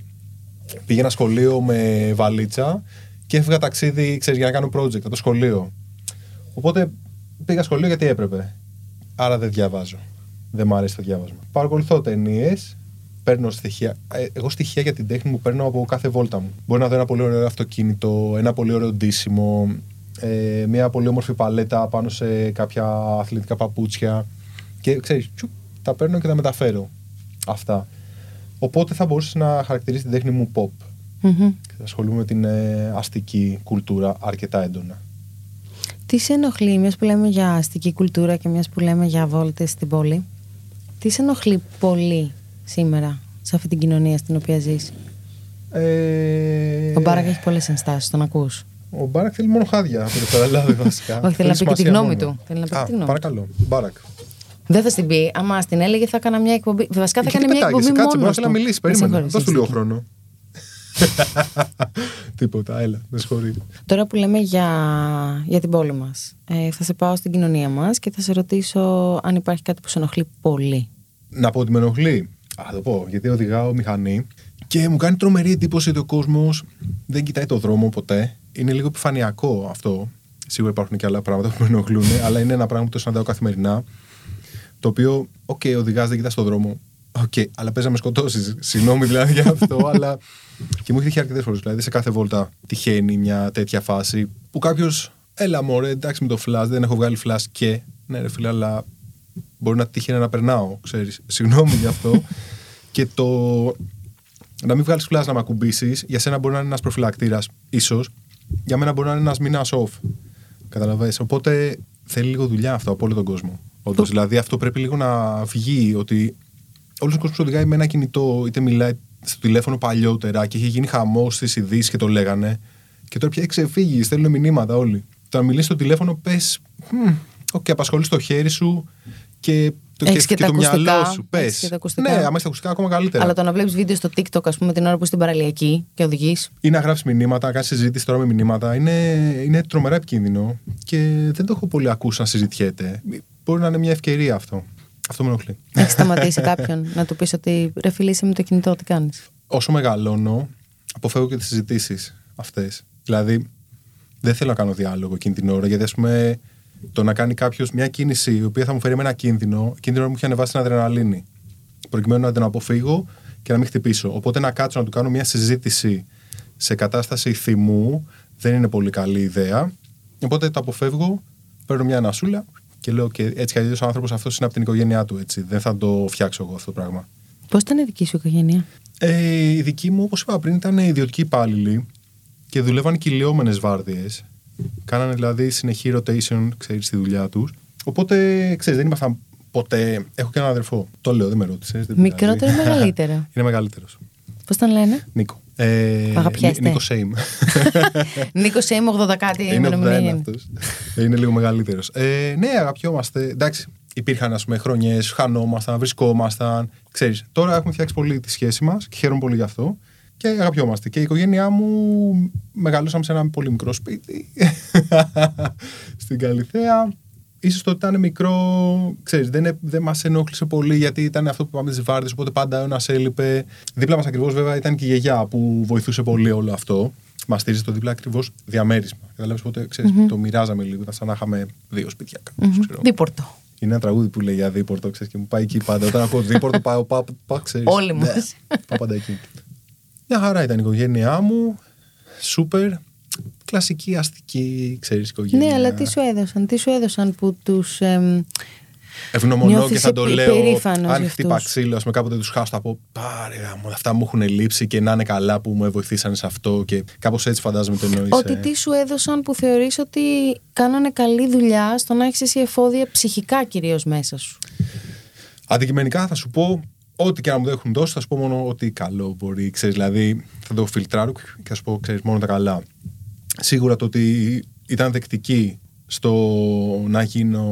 [SPEAKER 4] πήγαινα σχολείο με βαλίτσα και έφυγα ταξίδι, ξέρεις, για να κάνω project από το σχολείο. Οπότε πήγα σχολείο γιατί έπρεπε. Άρα δεν διαβάζω. Δεν μου αρέσει το διάβασμα. Παρακολουθώ ταινίες, παίρνω στοιχεία. Ε, Εγώ στοιχεία για την τέχνη μου παίρνω από κάθε βόλτα μου. Μπορεί να δω ένα πολύ ωραίο αυτοκίνητο, ένα πολύ ωραίο ντύσιμο, ε, μια πολύ όμορφη παλέτα πάνω σε κάποια αθλητικά παπούτσια. Και ξέρεις, τα παίρνω και τα μεταφέρω. Αυτά. Οπότε θα μπορούσε να χαρακτηρίσει την τέχνη μου pop.
[SPEAKER 3] Μμμ.
[SPEAKER 4] Ασχολούμαι με την ε, αστική κουλτούρα αρκετά έντονα.
[SPEAKER 3] Τι σε ενοχλεί, μιας που λέμε για αστική κουλτούρα και μιας που λέμε για βόλτες στην πόλη, τι σε ενοχλεί πολύ σήμερα σε αυτή την κοινωνία στην οποία ζεις;
[SPEAKER 4] Ε,
[SPEAKER 3] Ο Μπάρακ έχει πολλές ενστάσεις, τον ακούς;
[SPEAKER 4] Ο Μπάρακ θέλει μόνο χάδια από το παραλάβει βασικά.
[SPEAKER 3] Όχι, θέλει να πει και τη
[SPEAKER 4] σημασία
[SPEAKER 3] γνώμη
[SPEAKER 4] μόνο.
[SPEAKER 3] του. Θέλει να πει και
[SPEAKER 4] Α,
[SPEAKER 3] τη γνώμη.
[SPEAKER 4] Παρακαλώ. Μπάρακ.
[SPEAKER 3] Δεν θα στην πει. Άμα την έλεγε, θα έκανα μια εκπομπή. Βασικά θα
[SPEAKER 4] Και
[SPEAKER 3] έκανε
[SPEAKER 4] τι
[SPEAKER 3] μια
[SPEAKER 4] πετάγεσαι,
[SPEAKER 3] εκπομπή
[SPEAKER 4] κάτσε,
[SPEAKER 3] μόνος.
[SPEAKER 4] μπορεί να μιλήσει. Περίμενα. Δώσ' του λίγο χρόνο. Τίποτα, έλα, με συγχωρείς.
[SPEAKER 3] Τώρα που λέμε για, για την πόλη μας, ε, θα σε πάω στην κοινωνία μας και θα σε ρωτήσω αν υπάρχει κάτι που σε ενοχλεί πολύ.
[SPEAKER 4] Να πω ότι με ενοχλεί. Α, θα το πω, γιατί οδηγάω μηχανή και μου κάνει τρομερή εντύπωση ότι ο κόσμος δεν κοιτάει το δρόμο ποτέ. Είναι λίγο επιφανειακό αυτό. Σίγουρα υπάρχουν και άλλα πράγματα που με ενοχλούν, αλλά είναι ένα πράγμα που το συναντάω καθημερινά. Το οποίο, OK, okay, οδηγάς, δεν κοιτάς το δρόμο. OK, okay, αλλά παίζει να με σκοτώσεις. Συγγνώμη δηλαδή για αυτό, αλλά. Και μου έχει τύχει αρκετές φορές. Δηλαδή σε κάθε βόλτα τυχαίνει μια τέτοια φάση που κάποιος. Έλα, μωρέ, εντάξει με το flash, δεν έχω βγάλει flash και. Ναι, ρε φίλε, αλλά μπορεί να τύχει να περνάω, ξέρεις. Συγγνώμη γι' αυτό. και το. Να μην βγάλεις flash να με ακουμπήσεις, για σένα μπορεί να είναι ένας προφυλακτήρας, ίσως. Για μένα μπορεί να είναι ένας μήνας off. Καταλαβαίνεις. Οπότε θέλει λίγο δουλειά αυτό από όλο τον κόσμο. Όντως, δηλαδή αυτό πρέπει λίγο να βγει ότι όλος ο κόσμος οδηγάει με ένα κινητό, είτε μιλάει στο τηλέφωνο παλιότερα και είχε γίνει χαμός στις ειδήσεις και το λέγανε. Και τώρα πια έχει ξεφύγει, στέλνουν μηνύματα όλοι. Το να μιλήσεις στο τηλέφωνο, πες. OK, okay, απασχολείς το χέρι σου και το,
[SPEAKER 3] Έχεις
[SPEAKER 4] και,
[SPEAKER 3] και
[SPEAKER 4] και
[SPEAKER 3] τα
[SPEAKER 4] το μυαλό
[SPEAKER 3] ακουστικά.
[SPEAKER 4] σου. Πε.
[SPEAKER 3] Έχεις και τα ακουστικά.
[SPEAKER 4] Ναι, άμα έχει τα ακουστικά, ακόμα καλύτερα.
[SPEAKER 3] Αλλά το να βλέπεις βίντεο στο TikTok, ας πούμε, την ώρα που είσαι στην παραλιακή και οδηγείς.
[SPEAKER 4] Ή να γράψεις μηνύματα, να κάνεις συζήτηση τώρα με μηνύματα. Είναι, είναι τρομερά επικίνδυνο και δεν το έχω πολύ ακούσει να συζητιέται. Μπορεί να είναι μια ευκαιρία αυτό. Αυτό με ενοχλεί.
[SPEAKER 3] Έχεις σταματήσει κάποιον να του πεις ότι ρε φίλε, είσαι με το κινητό, τι κάνεις;
[SPEAKER 4] Όσο μεγαλώνω, αποφεύγω και τις συζητήσεις αυτές. Δηλαδή, δεν θέλω να κάνω διάλογο εκείνη την ώρα, γιατί ας πούμε το να κάνει κάποιος μια κίνηση η οποία θα μου φέρει με ένα κίνδυνο, εκείνη την ώρα μου έχει ανεβάσει την αδρεναλίνη. Προκειμένου να την αποφύγω και να μην χτυπήσω. Οπότε να κάτσω να του κάνω μια συζήτηση σε κατάσταση θυμού δεν είναι πολύ καλή ιδέα. Οπότε το αποφεύγω, παίρνω μια ανασούλα και λέω και έτσι κι αλλιώς ο άνθρωπος αυτός είναι από την οικογένειά του. Έτσι. Δεν θα το φτιάξω εγώ αυτό το πράγμα.
[SPEAKER 3] Πώς ήταν η δική σου οικογένεια,
[SPEAKER 4] Ε, η δική μου, όπως είπα πριν, ήταν ιδιωτικοί υπάλληλοι και δουλεύαν κυλιόμενες βάρδιες. Κάνανε δηλαδή συνεχή rotation, ξέρεις, στη δουλειά τους. Οπότε, ξέρεις, δεν ήμασταν ποτέ. Έχω και έναν αδερφό. Το λέω, δεν με ρώτησες.
[SPEAKER 3] Μικρότερο ή μεγαλύτερο;
[SPEAKER 4] Είναι μεγαλύτερος.
[SPEAKER 3] Πώς τον λένε,
[SPEAKER 4] Νίκο. Ε,
[SPEAKER 3] Αγαπιέστε.
[SPEAKER 4] Νίκο Σέιμ.
[SPEAKER 3] Νίκο Σέιμ, 80 κάτι
[SPEAKER 4] είναι
[SPEAKER 3] ημερομηνία.
[SPEAKER 4] 81 αυτός. είναι λίγο μεγαλύτερος. Ε, ναι, αγαπιόμαστε. Εντάξει, υπήρχαν ας πούμε χρονιές, χανόμασταν, βρισκόμασταν. Ξέρεις, τώρα έχουμε φτιάξει πολύ τη σχέση μας και χαίρομαι πολύ γι' αυτό. Και αγαπιόμαστε. Και η οικογένειά μου μεγαλώσαμε σε ένα πολύ μικρό σπίτι. στην Καλυθέα. Ίσως το ότι ήταν μικρό, ξέρεις, δεν, δεν μας ενόχλησε πολύ γιατί ήταν αυτό που πάμε στις βάρδιες, οπότε πάντα ο ένας έλειπε. Δίπλα μας ακριβώς βέβαια ήταν και η γιαγιά που βοηθούσε πολύ όλο αυτό. Μας στήριζε το δίπλα ακριβώς διαμέρισμα. Κατάλαβε οπότε ξέρεις, το μοιράζαμε λίγο. Ήταν σαν να είχαμε δύο σπίτια κάπως, ξέρω.
[SPEAKER 3] Δίπορτο.
[SPEAKER 4] Είναι ένα τραγούδι που λέει για δίπορτο, ξέρεις, και μου πάει εκεί πάντα. Όταν ακούω δίπορτο, πάω, πάω, πάω ξέρεις.
[SPEAKER 3] Όλοι
[SPEAKER 4] Ναι,
[SPEAKER 3] μας.
[SPEAKER 4] πάω πάντα εκεί. Μια χαρά ήταν η οικογένειά μου. Σούπερ. Κλασική αστική, ξέρεις, οικογένεια.
[SPEAKER 3] Ναι, αλλά τι σου έδωσαν, τι σου έδωσαν που τους.
[SPEAKER 4] Ευγνωμονώ
[SPEAKER 3] Νιώθεις
[SPEAKER 4] και θα το
[SPEAKER 3] επι-
[SPEAKER 4] λέω.
[SPEAKER 3] περήφανος
[SPEAKER 4] Αν
[SPEAKER 3] για
[SPEAKER 4] χτύπα
[SPEAKER 3] αυτούς.
[SPEAKER 4] ξύλο, ας πούμε, κάποτε τους χάσω, θα πω Πάρε γάμο, αυτά μου έχουν λείψει και να είναι καλά που με βοηθήσαν σε αυτό. Και κάπως έτσι φαντάζομαι το εννοείς.
[SPEAKER 3] Ότι τι σου έδωσαν που θεωρείς ότι κάνανε καλή δουλειά στο να έχεις εσύ εφόδια ψυχικά κυρίως μέσα σου.
[SPEAKER 4] Αντικειμενικά θα σου πω ό,τι και να μου έχουν δώσει, θα σου πω μόνο ότι καλό μπορεί. Ξέρεις, δηλαδή θα το φιλτράρω και θα σου πω ξέρεις, μόνο τα καλά. Σίγουρα το ότι ήταν δεκτική στο να γίνω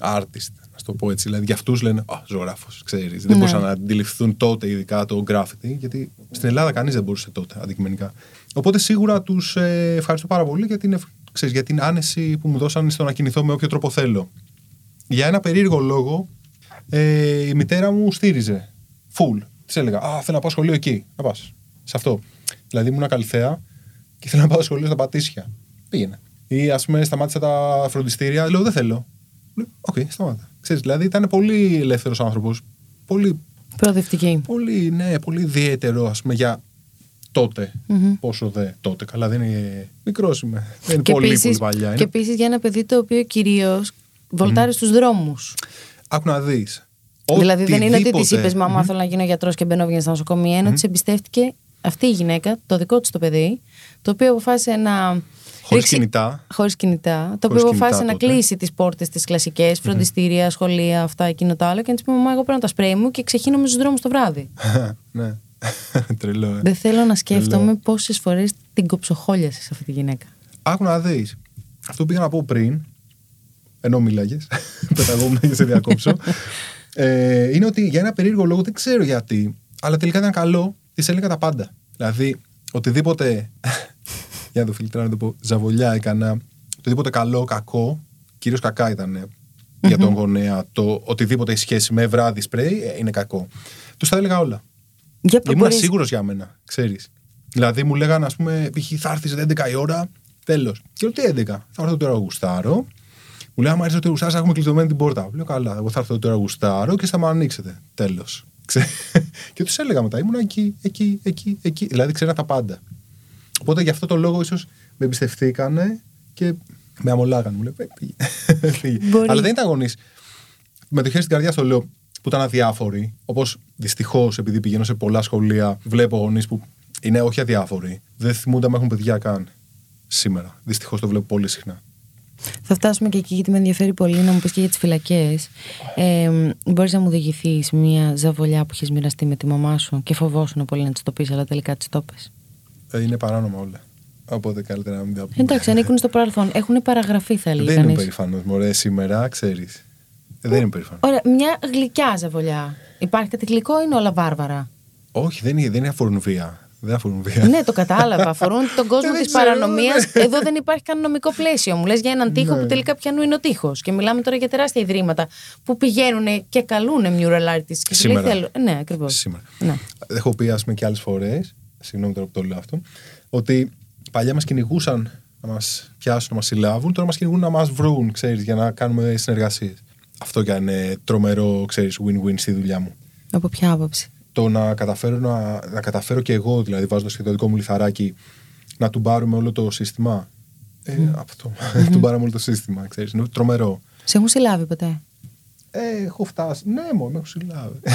[SPEAKER 4] artist, να σου το πω έτσι. Δηλαδή για αυτούς λένε Α, ζωγράφος, ξέρεις. Δεν
[SPEAKER 3] Ναι.
[SPEAKER 4] μπορούσαν να αντιληφθούν τότε ειδικά το graffiti, γιατί στην Ελλάδα κανείς δεν μπορούσε τότε αντικειμενικά. Οπότε σίγουρα τους ε, ευχαριστώ πάρα πολύ για την, ευ- ξέρεις, για την άνεση που μου δώσαν στο να κινηθώ με όποιο τρόπο θέλω. Για ένα περίεργο λόγο, ε, η μητέρα μου στήριζε. Full. Της έλεγα Α, θέλω να πάω σχολείο εκεί. Να πας. Σε αυτό. Δηλαδή ήμουν Καλλιθέα και θέλω να πάω σχολείο στα Πατήσια. Πήγαινε. Ή ας πούμε σταμάτησα τα φροντιστήρια. Λέω Δεν θέλω. Λέω, Οκ, σταμάτα. Ξέρεις, δηλαδή ήταν πολύ ελεύθερος άνθρωπος. Πολύ,
[SPEAKER 3] Προοδευτική.
[SPEAKER 4] πολύ, ναι, πολύ ιδιαίτερο ας πούμε για τότε.
[SPEAKER 3] Μμμ.
[SPEAKER 4] Πόσο δε τότε. Καλά, δεν είναι. Μικρός είμαι. Δεν είναι
[SPEAKER 3] Και
[SPEAKER 4] πολύ,
[SPEAKER 3] επίσης,
[SPEAKER 4] πολύ παλιά.
[SPEAKER 3] και
[SPEAKER 4] Είναι...
[SPEAKER 3] επίσης για ένα παιδί το οποίο κυρίως βολτάρει στους δρόμους.
[SPEAKER 4] Άκου να δεις.
[SPEAKER 3] Δηλαδή δεν είναι ότι της είπες Μαμά, θέλω να γίνω γιατρός και μπαίνω βγαίνει στα νοσοκομεία. Είναι ότι σε εμπιστεύτηκε αυτή η γυναίκα, το δικό της το παιδί, το οποίο αποφάσισε να.
[SPEAKER 4] Χωρίς κινητά.
[SPEAKER 3] Χωρίς κινητά. Το οποίο
[SPEAKER 4] Χωρίς
[SPEAKER 3] αποφάσισε
[SPEAKER 4] κινητά
[SPEAKER 3] να
[SPEAKER 4] τότε.
[SPEAKER 3] κλείσει τις πόρτες της κλασικές, φροντιστήρια, σχολεία, αυτά, εκείνο το άλλο. Και να της πει: Μαμά, εγώ παίρνω τα σπρέι μου και ξεχύνομαι στους δρόμους το βράδυ.
[SPEAKER 4] ναι. Τρελό, ε.
[SPEAKER 3] Δεν θέλω να σκέφτομαι
[SPEAKER 4] Τρελό.
[SPEAKER 3] πόσες φορές την κοψοχόλιασε αυτή τη γυναίκα.
[SPEAKER 4] Άκου να δεις. Αυτό που πήγα να πω πριν, ενώ μίλαγε, πεταγόμουν για σε διακόψω, ε, είναι ότι για ένα περίεργο λόγο δεν ξέρω γιατί, αλλά τελικά ήταν καλό, της έλεγα τα πάντα. Δηλαδή, οτιδήποτε. για να το φιλτράρω, να το πω. Ζαβολιά έκανα. Οτιδήποτε καλό, κακό. Κυρίως κακά ήταν για τον γονέα. Το οτιδήποτε έχει σχέση με βράδυ σπρέι ε, είναι κακό. Τους τα έλεγα όλα.
[SPEAKER 3] Για
[SPEAKER 4] Ήμουν
[SPEAKER 3] μπορείς-
[SPEAKER 4] σίγουρος για μένα, ξέρεις. Δηλαδή μου λέγανε, ας πούμε, π.χ. θα έρθεις 11 η ώρα, τέλος. Και λέω τι 11, θα έρθω τώρα γουστάρω. Μου λέει, άμα έρθει το γουστάρω, θα έχουμε κλειτωμένη την πόρτα. Λέω, καλά, εγώ θα έρθω τώρα γουστάρω και θα με ανοίξετε. Τέλος. και τους έλεγα μετά, ήμουν εκεί, εκεί, εκεί, εκεί. Δηλαδή ξέρα τα πάντα. Οπότε γι' αυτό το λόγο ίσως με εμπιστευτήκανε και με αμολάγανε. Μου λέει, «Ε, πήγε». Πήγε.
[SPEAKER 3] Μπορεί.
[SPEAKER 4] Αλλά δεν ήταν γονεί. Με το χέρι στην καρδιά στο λέω που ήταν αδιάφοροι. Όπως δυστυχώς, επειδή πηγαίνω σε πολλά σχολεία, βλέπω γονείς που είναι όχι αδιάφοροι. Δεν θυμούνται αν έχουν παιδιά καν. Σήμερα. Δυστυχώς το βλέπω πολύ συχνά.
[SPEAKER 3] Θα φτάσουμε και εκεί γιατί με ενδιαφέρει πολύ να μου πεις και για τις φυλακές. Ε, Μπορείς να μου διηγηθείς μια ζαβολιά που έχει μοιραστεί με τη μαμά σου και φοβόσουν πολύ να της το πεις, αλλά τελικά της το πες;
[SPEAKER 4] Ε, είναι παράνομα όλα. Οπότε καλύτερα να μην τα πούμε.
[SPEAKER 3] Εντάξει, ανήκουν στο παρελθόν. Έχουν παραγραφεί, θα έλεγε
[SPEAKER 4] Δεν είμαι
[SPEAKER 3] κανείς.
[SPEAKER 4] περήφανος. Μωρέ, σήμερα ξέρεις. Δεν είμαι περήφανος.
[SPEAKER 3] Ωραία, μια γλυκιά ζαβολιά. Υπάρχει κάτι γλυκό ή είναι όλα βάρβαρα;
[SPEAKER 4] Όχι, δεν είναι, δεν είναι αφορούν βία. Δεν αφορούν βία.
[SPEAKER 3] ναι, το κατάλαβα. Αφορούν τον κόσμο
[SPEAKER 4] Δεν
[SPEAKER 3] της
[SPEAKER 4] ξέρω,
[SPEAKER 3] παρανομίας.
[SPEAKER 4] ναι.
[SPEAKER 3] Εδώ δεν υπάρχει καν νομικό πλαίσιο. Μου λες για έναν τείχο
[SPEAKER 4] Ναι.
[SPEAKER 3] που τελικά πιανού είναι ο τείχο. Και μιλάμε τώρα για τεράστια ιδρύματα που πηγαίνουν και καλούν mural artists. Και σου λέει,
[SPEAKER 4] Σήμερα.
[SPEAKER 3] θέλω- Ναι, ακριβώς.
[SPEAKER 4] Σήμερα.
[SPEAKER 3] Ναι.
[SPEAKER 4] Έχω πει, ας πούμε, και άλλες φορές, συγγνώμη τώρα που το λέω αυτό, ότι παλιά μας κυνηγούσαν να μας πιάσουν, να μας συλλάβουν, τώρα μας κυνηγούν να μας βρουν, ξέρεις, για να κάνουμε συνεργασίες. Αυτό και αν είναι τρομερό, ξέρεις, win-win στη δουλειά μου.
[SPEAKER 3] Από ποια άποψη;
[SPEAKER 4] Το να καταφέρω, να, να καταφέρω και εγώ, δηλαδή βάζοντας και το δικό μου λιθαράκι, να του πάρουμε όλο το σύστημα. Ε, αυτό. του πάραμε όλο το σύστημα, ξέρεις. Είναι τρομερό.
[SPEAKER 3] Σε έχουν συλλάβει ποτέ;
[SPEAKER 4] Ε, έχω φτάσει. Ναι, μόνο με έχω συλλάβει.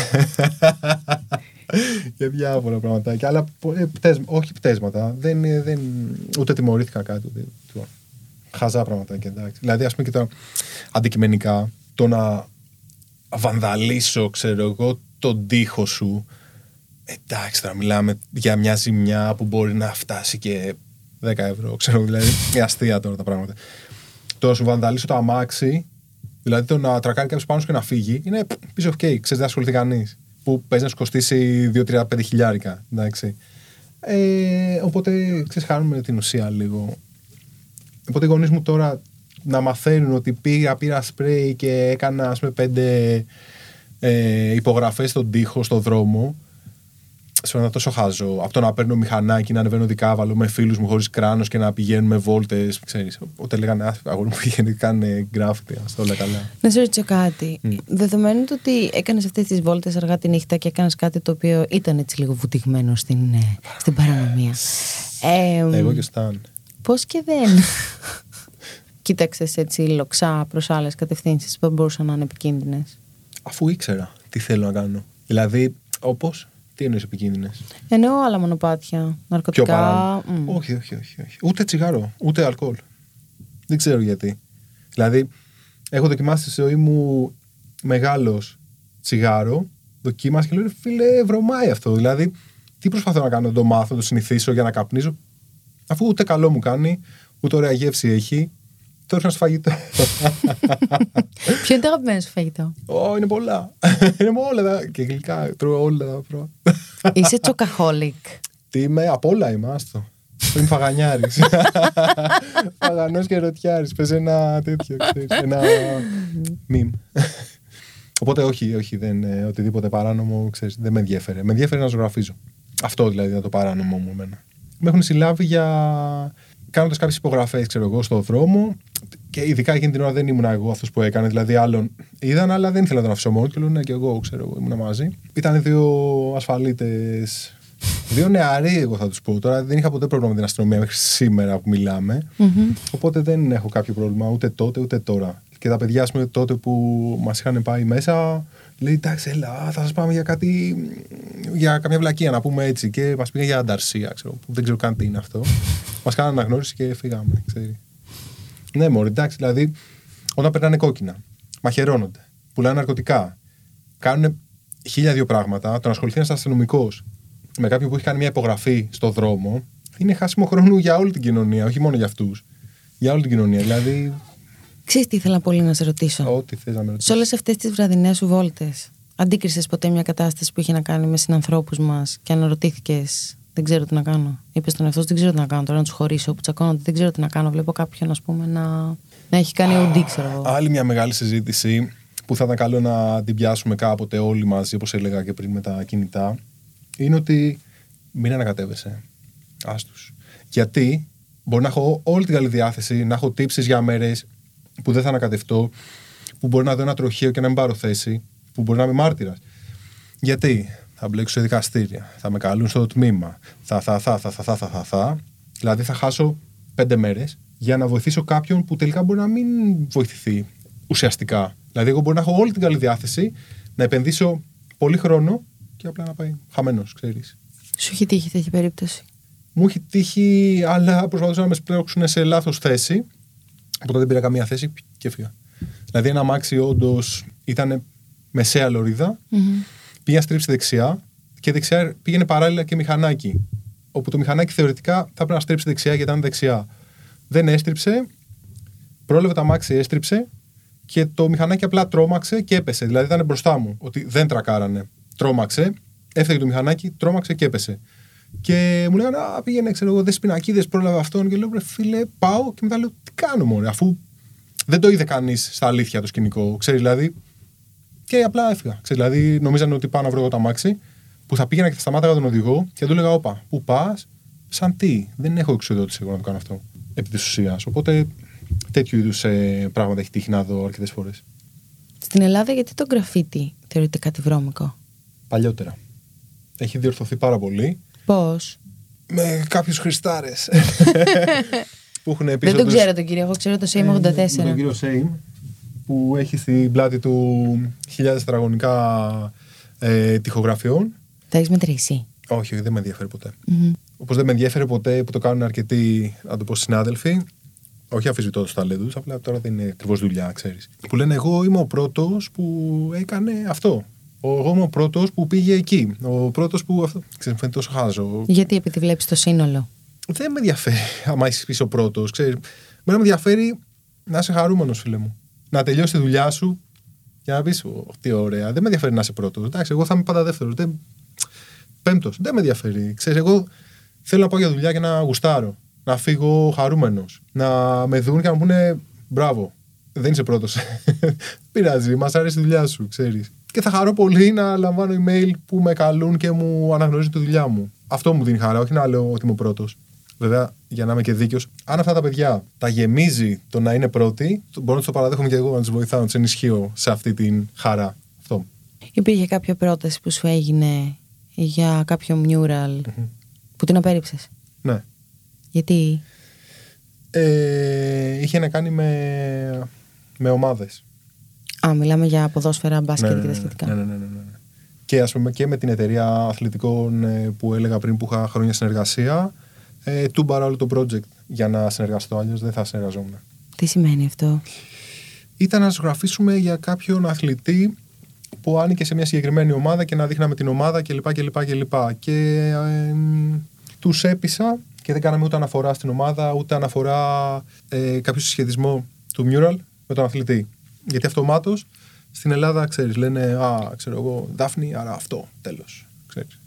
[SPEAKER 4] Για διάφορα πραγματάκια. Αλλά πο- ε, πτέσ- όχι πτέσματα. Δεν, ε, δεν, ούτε τιμωρήθηκα κάτι. Ούτε, τίποτα. χαζά πραγματάκια. Εντάξει. Δηλαδή, ας πούμε και τα αντικειμενικά, το να βανδαλίσω, ξέρω εγώ, τον τοίχο σου. Εντάξει, τώρα μιλάμε για μια ζημιά που μπορεί να φτάσει και 10 ευρώ, ξέρω δηλαδή. Είναι αστεία τώρα τα πράγματα. Το να σου βανδαλίσω το αμάξι, δηλαδή το να τρακάρει κάποιος πάνω σου και να φύγει, είναι piece of cake. Ξέρεις, δεν ασχοληθεί κανείς. Που παίζει να σου κοστίσει 2-3-5 χιλιάρικα. Εντάξει. Ε, οπότε ξέρεις, χάνουμε την ουσία λίγο. Οπότε οι γονείς μου τώρα να μαθαίνουν ότι πήγα, πήρα σπρέι και έκανα ας πούμε πέντε ε, υπογραφές στον τοίχο, στον δρόμο σε ένα τόσο χάζο. Από το να παίρνω μηχανάκι, να ανεβαίνω δικάβαλο με φίλους μου χωρίς κράνος και να πηγαίνουμε βόλτες. Οπότε λέγανε «Α, αγόρι μου πήγαινε, κάνε γκράφτη, ας το όλα καλά.
[SPEAKER 3] Να σε ρωτήσω κάτι. Δεδομένου του ότι έκανες αυτές τις βόλτες αργά τη νύχτα και έκανες κάτι το οποίο ήταν έτσι λίγο βουτυγμένο στην, ε, στην παρανομία. Ε,
[SPEAKER 4] Εγώ και ο Σταν.
[SPEAKER 3] Πώς και δεν; Κοίταξες έτσι λοξά προς άλλες κατευθύνσεις που μπορούσαν να είναι επικίνδυνες;
[SPEAKER 4] Αφού ήξερα τι θέλω να κάνω. Δηλαδή, όπως. Τι εννοείς επικίνδυνες;
[SPEAKER 3] Εννοώ άλλα μονοπάτια,
[SPEAKER 4] Πιο
[SPEAKER 3] ναρκωτικά.
[SPEAKER 4] παράνομα.
[SPEAKER 3] μ.
[SPEAKER 4] Όχι, όχι, όχι, όχι. Ούτε τσιγάρο, ούτε αλκοόλ. Δεν ξέρω γιατί. Δηλαδή, έχω δοκιμάσει στη ζωή μου μεγάλος τσιγάρο, δοκίμασα και λέω, «Ρε φίλε, βρωμάει αυτό. Δηλαδή, τι προσπαθώ να κάνω, να το μάθω, να το συνηθίσω για να καπνίζω, αφού ούτε καλό μου κάνει, ούτε ωραία γεύση έχει. Το ρίχνω στο φαγητό.
[SPEAKER 3] Ποιο είναι το αγαπημένο σου φαγητό;
[SPEAKER 4] Ω, είναι πολλά. είναι με όλα τα. Και γλυκά, τρώω όλα τα πρώτα.
[SPEAKER 3] Είσαι τσοκαχόλικ.
[SPEAKER 4] Τι είμαι, απ' όλα είμαι, άστο. Είμαι φαγανιάρης. Φαγανός και ρωτιάρη. Πες ένα τέτοιο, ξέρεις, ένα μιμ. Οπότε όχι, όχι, δεν, ε, οτιδήποτε παράνομο, ξέρεις, δεν με ενδιαφέρε. Με ενδιαφέρει να ζωγραφίζω. Αυτό δηλαδή ήταν το παράνομο μου εμένα. Με έχουν συλλάβει για κάνοντας κάποιες υπογραφές, ξέρω εγώ, στον δρόμο. Και ειδικά εκείνη την ώρα δεν ήμουν εγώ αυτός που έκανε. Δηλαδή, άλλον είδαν, αλλά δεν ήθελα να τον αφήσω μόνο. Και λέω, ναι, και εγώ, ξέρω εγώ, ήμουν μαζί. Ήταν δύο ασφαλίτες. Δύο νεαροί, εγώ θα τους πω. Τώρα δεν είχα ποτέ πρόβλημα με την αστυνομία μέχρι σήμερα που μιλάμε. Οπότε δεν έχω κάποιο πρόβλημα ούτε τότε ούτε τώρα. Και τα παιδιά, ας πούμε, τότε που μας είχαν πάει μέσα, λέει: Εντάξει, έλα, θα σας πάμε για κάτι. για καμιά βλακεία να πούμε έτσι. Και μας πήγαν για ανταρσία, ξέρω, που δεν ξέρω καν τι είναι αυτό. μας κάνανε αναγνώριση και φύγαμε, ξέρει. Ναι, μωρή, εντάξει, δηλαδή, όταν περνάνε κόκκινα, μαχαιρώνονται, πουλάνε ναρκωτικά, κάνουν χίλια δύο πράγματα. Το να ασχοληθεί ένας αστυνομικός με κάποιον που έχει κάνει μια υπογραφή στο δρόμο, είναι χάσιμο χρόνου για όλη την κοινωνία, όχι μόνο για αυτούς. Για όλη την κοινωνία. Δηλαδή,
[SPEAKER 3] Ξέρεις τι ήθελα πολύ να σε ρωτήσω;
[SPEAKER 4] ό,τι θες να με ρωτήσεις.
[SPEAKER 3] Σε όλες αυτές τις βραδινές σου βόλτες, αντίκρισες ποτέ μια κατάσταση που είχε να κάνει με συνανθρώπους μας και αναρωτήθηκες Δεν ξέρω τι να κάνω. Είπες στον εαυτό σου, δεν ξέρω τι να κάνω. Τώρα να τους χωρίσω που τσακώνονται, δεν ξέρω τι να κάνω. Βλέπω κάποιον, ας πούμε, να, να έχει κάνει οντί, ξέρω εγώ.
[SPEAKER 4] Άλλη μια μεγάλη συζήτηση που θα ήταν καλό να την πιάσουμε κάποτε όλοι μαζί, όπως έλεγα και πριν με τα κινητά, είναι ότι μην ανακατεύεσαι. Άστους. Γιατί μπορεί να έχω όλη την καλή διάθεση, να έχω τύψεις για μέρες που δεν θα ανακατευτώ, που μπορεί να δω ένα τροχείο και να μην πάρω θέση, που μπορεί να είμαι μάρτυρας. Γιατί; Θα μπλέξω σε δικαστήρια, θα με καλούν στο τμήμα, θα, θα, θα, θα, θα, θα, θα, θα, θα. Δηλαδή θα χάσω πέντε μέρες για να βοηθήσω κάποιον που τελικά μπορεί να μην βοηθηθεί ουσιαστικά. Δηλαδή, εγώ μπορεί να έχω όλη την καλή διάθεση, να επενδύσω πολύ χρόνο και απλά να πάει χαμένος, ξέρεις.
[SPEAKER 3] Σου έχει τύχει τέτοια περίπτωση;
[SPEAKER 4] Μου έχει τύχει, αλλά προσπαθούσαν να με σπρώξουν σε λάθος θέση. Οπότε δεν πήρα καμία θέση και έφυγα. Δηλαδή, ένα αμάξι όντως ήταν μεσαία λωρίδα, πήγα στρίψει δεξιά και δεξιά πήγαινε παράλληλα και μηχανάκι. Όπου το μηχανάκι θεωρητικά θα πρέπει να στρίψει δεξιά γιατί ήταν δεξιά. Δεν έστριψε, πρόλαβε το αμάξι, έστριψε και το μηχανάκι απλά τρόμαξε και έπεσε. Δηλαδή ήταν μπροστά μου, ότι δεν τρακάρανε. Τρόμαξε, έφταγε το μηχανάκι, τρόμαξε και έπεσε. Και μου λέγανε, Α, πήγαινε, ξέρω εγώ, δες πινακίδες, πρόλαβε αυτόν. Και λέω, Ρε φίλε, πάω και μετά λέω, Τι κάνω μόνο, αφού δεν το είδε κανείς στα αλήθεια το σκηνικό. Ξέρεις δηλαδή. Και απλά έφυγα. Ξέρεις, δηλαδή, νομίζανε ότι πάω να βρω εγώ το αμάξι, που θα πήγαινα και θα σταμάταγα τον οδηγό και του έλεγα, Όπα, πού πας, σαν τι. Δεν έχω εξοδότηση εγώ να το κάνω αυτό. Επί της ουσίας. Οπότε τέτοιου είδους ε, πράγματα έχει τύχει να δω αρκετές φορές.
[SPEAKER 3] Στην Ελλάδα, γιατί το γραφίτι θεωρείται κάτι βρώμικο;
[SPEAKER 4] Παλιότερα. Έχει διορθωθεί πάρα πολύ.
[SPEAKER 3] Πώς;
[SPEAKER 4] Με κάποιους χρηστάρε. που έχουν πίσω
[SPEAKER 3] Δεν τον
[SPEAKER 4] τους-
[SPEAKER 3] ξέρω τον κύριο, εγώ ξέρω το SEM 84.
[SPEAKER 4] Ε, Τον κύριο Σέιμ, που έχει στην πλάτη του χιλιάδες τετραγωνικά ε, τοιχογραφιών.
[SPEAKER 3] Τα έχεις μετρήσει;
[SPEAKER 4] Όχι, όχι, δεν με ενδιαφέρει ποτέ. Όπως δεν με ενδιαφέρει ποτέ που το κάνουν αρκετοί, να το πω, συνάδελφοι. Όχι αφισβητώ τους ταλέντους, απλά τώρα δεν είναι ακριβώς δουλειά, ξέρεις. Που λένε, Εγώ είμαι ο πρώτος που έκανε αυτό. Ο- Εγώ είμαι ο πρώτος που πήγε εκεί. Ο πρώτος που. Αυτό. Ξέρεις, μου φαίνεται τόσο χάζο.
[SPEAKER 3] Γιατί επειδή βλέπεις το σύνολο.
[SPEAKER 4] Δεν με ενδιαφέρει άμα είσαι πίσω πρώτος. Μένα με ενδιαφέρει να είσαι χαρούμενος, φίλε μου. Να τελειώσει τη δουλειά σου για να πεις: Τι ωραία. Δεν με ενδιαφέρει να είσαι πρώτος. Εντάξει, εγώ θα είμαι πάντα δεύτερος. Δεν... Πέμπτος. Δεν με ενδιαφέρει. Ξέρεις, εγώ θέλω να πάω για δουλειά και να γουστάρω. Να φύγω χαρούμενος. Να με δουν και να μου πούνε μπράβο. Δεν είσαι πρώτος. Πειράζει, μας αρέσει η δουλειά σου, ξέρεις. Και θα χαρώ πολύ να λαμβάνω email που με καλούν και μου αναγνωρίζουν τη δουλειά μου. Αυτό μου δίνει χαρά, όχι να λέω ότι είμαι ο πρώτος. Βέβαια, για να είμαι και δίκαιος, αν αυτά τα παιδιά τα γεμίζει το να είναι πρώτοι, το- μπορώ να τους το παραδέχομαι και εγώ να τους βοηθάω, να τους ενισχύω σε αυτή την χαρά. Αυτό.
[SPEAKER 3] Υπήρχε κάποια πρόταση που σου έγινε για κάποιο mural που την απέρριψες;
[SPEAKER 4] Ναι.
[SPEAKER 3] Γιατί;
[SPEAKER 4] Ε, είχε να κάνει με, με ομάδες.
[SPEAKER 3] Α, μιλάμε για ποδόσφαιρα, μπάσκετ και τα σχετικά.
[SPEAKER 4] ναι, ναι, ναι, ναι, ναι. Και ας πούμε και με την εταιρεία αθλητικών ε, που έλεγα πριν που είχα χρόνια συνεργασία, ε, τούμπαρα όλο το project για να συνεργαστώ, αλλιώς δεν θα συνεργαζόμουν.
[SPEAKER 3] Τι σημαίνει αυτό;
[SPEAKER 4] Ήταν να ζωγραφίσουμε για κάποιον αθλητή που άνοιγε σε μια συγκεκριμένη ομάδα και να δείχναμε την ομάδα κλπ. κλπ, κλπ. Και ε, τους έπεισα και δεν κάναμε ούτε αναφορά στην ομάδα, ούτε αναφορά ε, κάποιο συσχετισμό του mural με τον αθλητή. Γιατί αυτομάτως στην Ελλάδα, ξέρεις, λένε Α, ξέρω εγώ, Δάφνη, άρα αυτό, τέλος.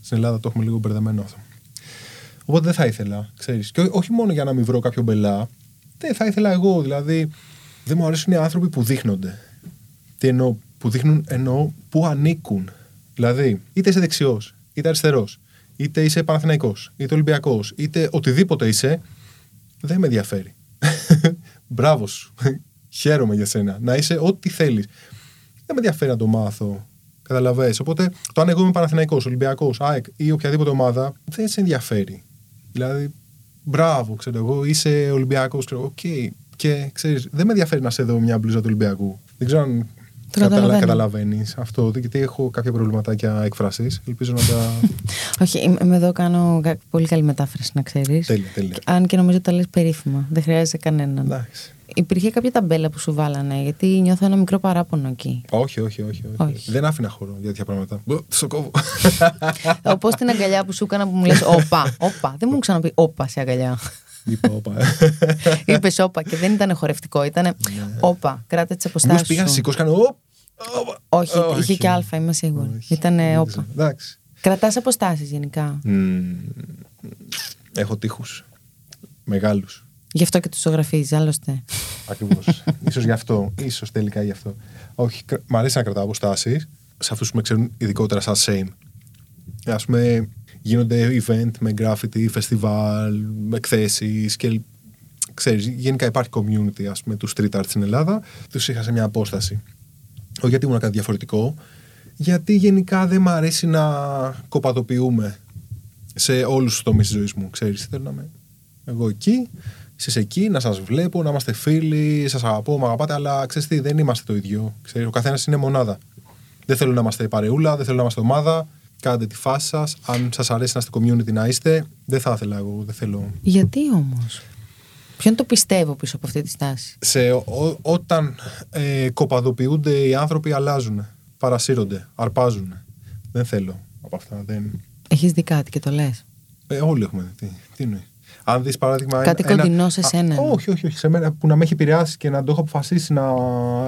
[SPEAKER 4] Στην Ελλάδα το έχουμε λίγο μπερδεμένο αυτό. Οπότε δεν θα ήθελα, ξέρεις. Και ό- όχι μόνο για να μην βρω κάποιο μπελά, δεν θα ήθελα εγώ. Δηλαδή, δεν μου αρέσουν οι άνθρωποι που δείχνονται. Τι εννοώ, που δείχνουν εννοώ που ανήκουν. Δηλαδή, είτε είσαι δεξιός, είτε αριστερός, είτε είσαι Παναθηναϊκός, είτε Ολυμπιακός, είτε οτιδήποτε είσαι, δεν με ενδιαφέρει. Μπράβο σου. Χαίρομαι για σένα. Να είσαι ό,τι θέλεις. Δεν με ενδιαφέρει να το μάθω. Καταλαβαίνεις. Οπότε, το αν εγώ είμαι Παναθηναϊκός, Ολυμπιακός, ΑΕΚ ή οποιαδήποτε ομάδα, δεν σε ενδιαφέρει. Δηλαδή, μπράβο, ξέρω εγώ, είσαι Ολυμπιακός, ξέρω εγώ, οκ. Και ξέρεις, δεν με ενδιαφέρει να σε δω μια μπλούζα του Ολυμπιακού. Δεν ξέρω αν
[SPEAKER 3] Το καταλαβαίνω.
[SPEAKER 4] καταλαβαίνεις αυτό, γιατί έχω κάποια προβληματάκια έκφρασης. Ελπίζω να τα.
[SPEAKER 3] Όχι, είμαι είμαι εδώ, κάνω κα- πολύ καλή μετάφραση, να ξέρεις.
[SPEAKER 4] τέλεια, τέλεια.
[SPEAKER 3] Αν και νομίζω ότι τα λες περίφημα. Δεν χρειάζεται κανέναν.
[SPEAKER 4] Εντάξει.
[SPEAKER 3] Υπήρχε κάποια ταμπέλα που σου βάλανε, γιατί νιώθω ένα μικρό παράπονο εκεί.
[SPEAKER 4] Όχι, όχι, όχι, όχι.
[SPEAKER 3] Όχι.
[SPEAKER 4] Δεν άφηνα χώρο για τέτοια πράγματα. Μπο, Στο κόβω.
[SPEAKER 3] Όπως την αγκαλιά που σου έκανα που μου λες: Όπα, όπα. Δεν μου έχουν ξαναπεί όπα σε αγκαλιά.
[SPEAKER 4] Είπα, όπα.
[SPEAKER 3] Είπες όπα και δεν ήταν χορευτικό, ήταν όπα. Κράτα τις
[SPEAKER 4] Μήπως
[SPEAKER 3] αποστάσει.
[SPEAKER 4] πήγα να σηκώσει, κάνω. «Οπ, όπα».
[SPEAKER 3] Όχι, είχε και Α, είμαι σίγουρη.
[SPEAKER 4] Όχι,
[SPEAKER 3] Ήταν
[SPEAKER 4] δεν
[SPEAKER 3] όπα.
[SPEAKER 4] ξέρω. Εντάξει.
[SPEAKER 3] Κρατάς αποστάσεις γενικά;
[SPEAKER 4] Μμμ, έχω τείχους. Μεγάλους.
[SPEAKER 3] Γι' αυτό και του ζωγραφίζει, άλλωστε.
[SPEAKER 4] Ακριβώς. ίσως γι' αυτό. ίσως τελικά γι' αυτό. Όχι, κρα- μ' αρέσει να κρατάω αποστάσεις σε αυτούς που με ξέρουν ειδικότερα σαν same. Α πούμε, γίνονται event με graffiti, festival, με εκθέσεις και ξέρεις, γενικά υπάρχει community ας πούμε, τους street art στην Ελλάδα. Τους είχα σε μια απόσταση. Όχι γιατί ήμουν κάτι διαφορετικό, γιατί γενικά δεν μ' αρέσει να κοπατοποιούμε σε όλους τους τομείς της ζωής μου. Ξέρεις, θέλω να είμαι εγώ εκεί, εσείς εκεί, να σας βλέπω, να είμαστε φίλοι, σας αγαπώ, με αγαπάτε, αλλά ξέρεις τι, δεν είμαστε το ίδιο. Ξέρεις, ο καθένας είναι μονάδα. Δεν θέλω να είμαστε παρεούλα, δεν θέλω να είμαστε ομάδα. Κάντε τη φάση σας. Αν σας αρέσει να είστε community να είστε, δεν θα ήθελα εγώ, δεν θέλω.
[SPEAKER 3] Γιατί όμως; Ποιον το πιστεύω πίσω από αυτή τη στάση;
[SPEAKER 4] Σε, ό- όταν ε, κοπαδοποιούνται οι άνθρωποι αλλάζουν, παρασύρονται, αρπάζουν. Δεν θέλω από αυτά. Δεν...
[SPEAKER 3] Έχεις δει κάτι και το λες;
[SPEAKER 4] Ε, όλοι έχουμε δει. Τι, τι εννοείς; Αν δεις παράδειγμα.
[SPEAKER 3] Κάτι
[SPEAKER 4] ένα-
[SPEAKER 3] κοντινό σε
[SPEAKER 4] Α,
[SPEAKER 3] σένα.
[SPEAKER 4] όχι, όχι, όχι. Σε μένα που να με έχει επηρεάσει και να το έχω αποφασίσει να,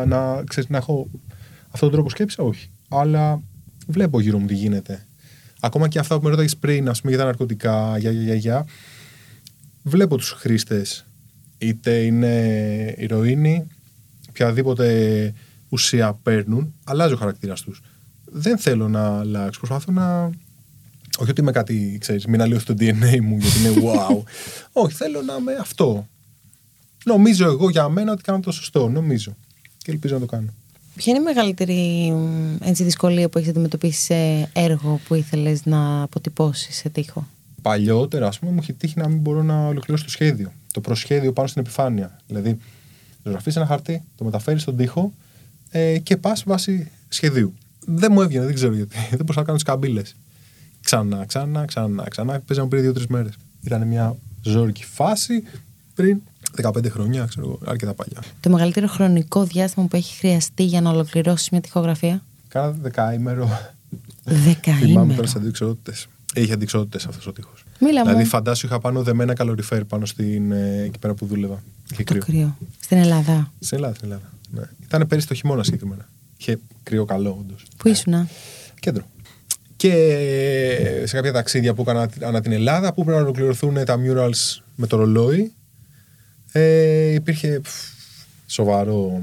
[SPEAKER 4] να, ξέρεις, να έχω αυτόν τον τρόπο σκέψη, όχι. Αλλά βλέπω γύρω μου τι γίνεται. Ακόμα και αυτά που με ρώταγες πριν, ας πούμε, για τα ναρκωτικά, για, για, για, για. Βλέπω τους χρήστες. Είτε είναι ηρωίνη, οποιαδήποτε ουσία παίρνουν, αλλάζει ο χαρακτήρας τους. Δεν θέλω να αλλάξω. Προσπαθώ να. Όχι ότι είμαι κάτι, ξέρεις, μην αλλοιώσω το DNA μου γιατί είναι wow. Όχι, θέλω να είμαι αυτό. Νομίζω εγώ για μένα ότι κάνω το σωστό. Νομίζω. Και ελπίζω να το κάνω.
[SPEAKER 3] Ποια είναι η μεγαλύτερη μ, έτσι, δυσκολία που έχεις αντιμετωπίσει σε έργο που ήθελες να αποτυπώσεις σε τείχο.
[SPEAKER 4] Παλιότερα, ας πούμε, μου έχει τύχει να μην μπορώ να ολοκληρώσω το σχέδιο. Το προσχέδιο πάνω στην επιφάνεια. Δηλαδή, ζωγραφεί ένα χαρτί, το μεταφέρεις στον τοίχο ε, και πας βάσει σχεδίου. Δεν μου έβγαινε, δεν ξέρω γιατί. Δεν μπορούσα να κάνω τις καμπύλες. Ξανά, ξανά, ξανά, ξανά. Παίζαμε πριν δύο-τρεις μέρες. Ήταν μια ζώρικη φάση πριν 15 χρόνια, ξέρω εγώ, αρκετά παλιά.
[SPEAKER 3] Το μεγαλύτερο χρονικό διάστημα που έχει χρειαστεί για να ολοκληρώσεις μια τοιχογραφία.
[SPEAKER 4] Κάνα δεκαήμερο. Θυμάμαι
[SPEAKER 3] Δεκαήμερο.
[SPEAKER 4] τώρα στις αντικσότητες. Είχε αντικσότητες αυτός ο τείχος.
[SPEAKER 3] Μίλα
[SPEAKER 4] Δηλαδή,
[SPEAKER 3] μου.
[SPEAKER 4] φαντάσου είχα πάνω δεμένα καλοριφέρ πάνω στην, ε, εκεί πέρα που δούλευα. Είχε
[SPEAKER 3] Το
[SPEAKER 4] κρύο.
[SPEAKER 3] κρύο. Στην Ελλάδα.
[SPEAKER 4] Στην Ελλάδα, στην Ελλάδα. Ναι. Ήταν πέρυσι το χειμώνα συγκεκριμένα. Είχε κρύο καλό, όντως.
[SPEAKER 3] Πού ήσουν,
[SPEAKER 4] Κέντρο. Και σε κάποια ταξίδια που έκανα ανά την Ελλάδα που πρέπει να ολοκληρωθούν τα murals με το ρολόι, ε, υπήρχε πφ, σοβαρό.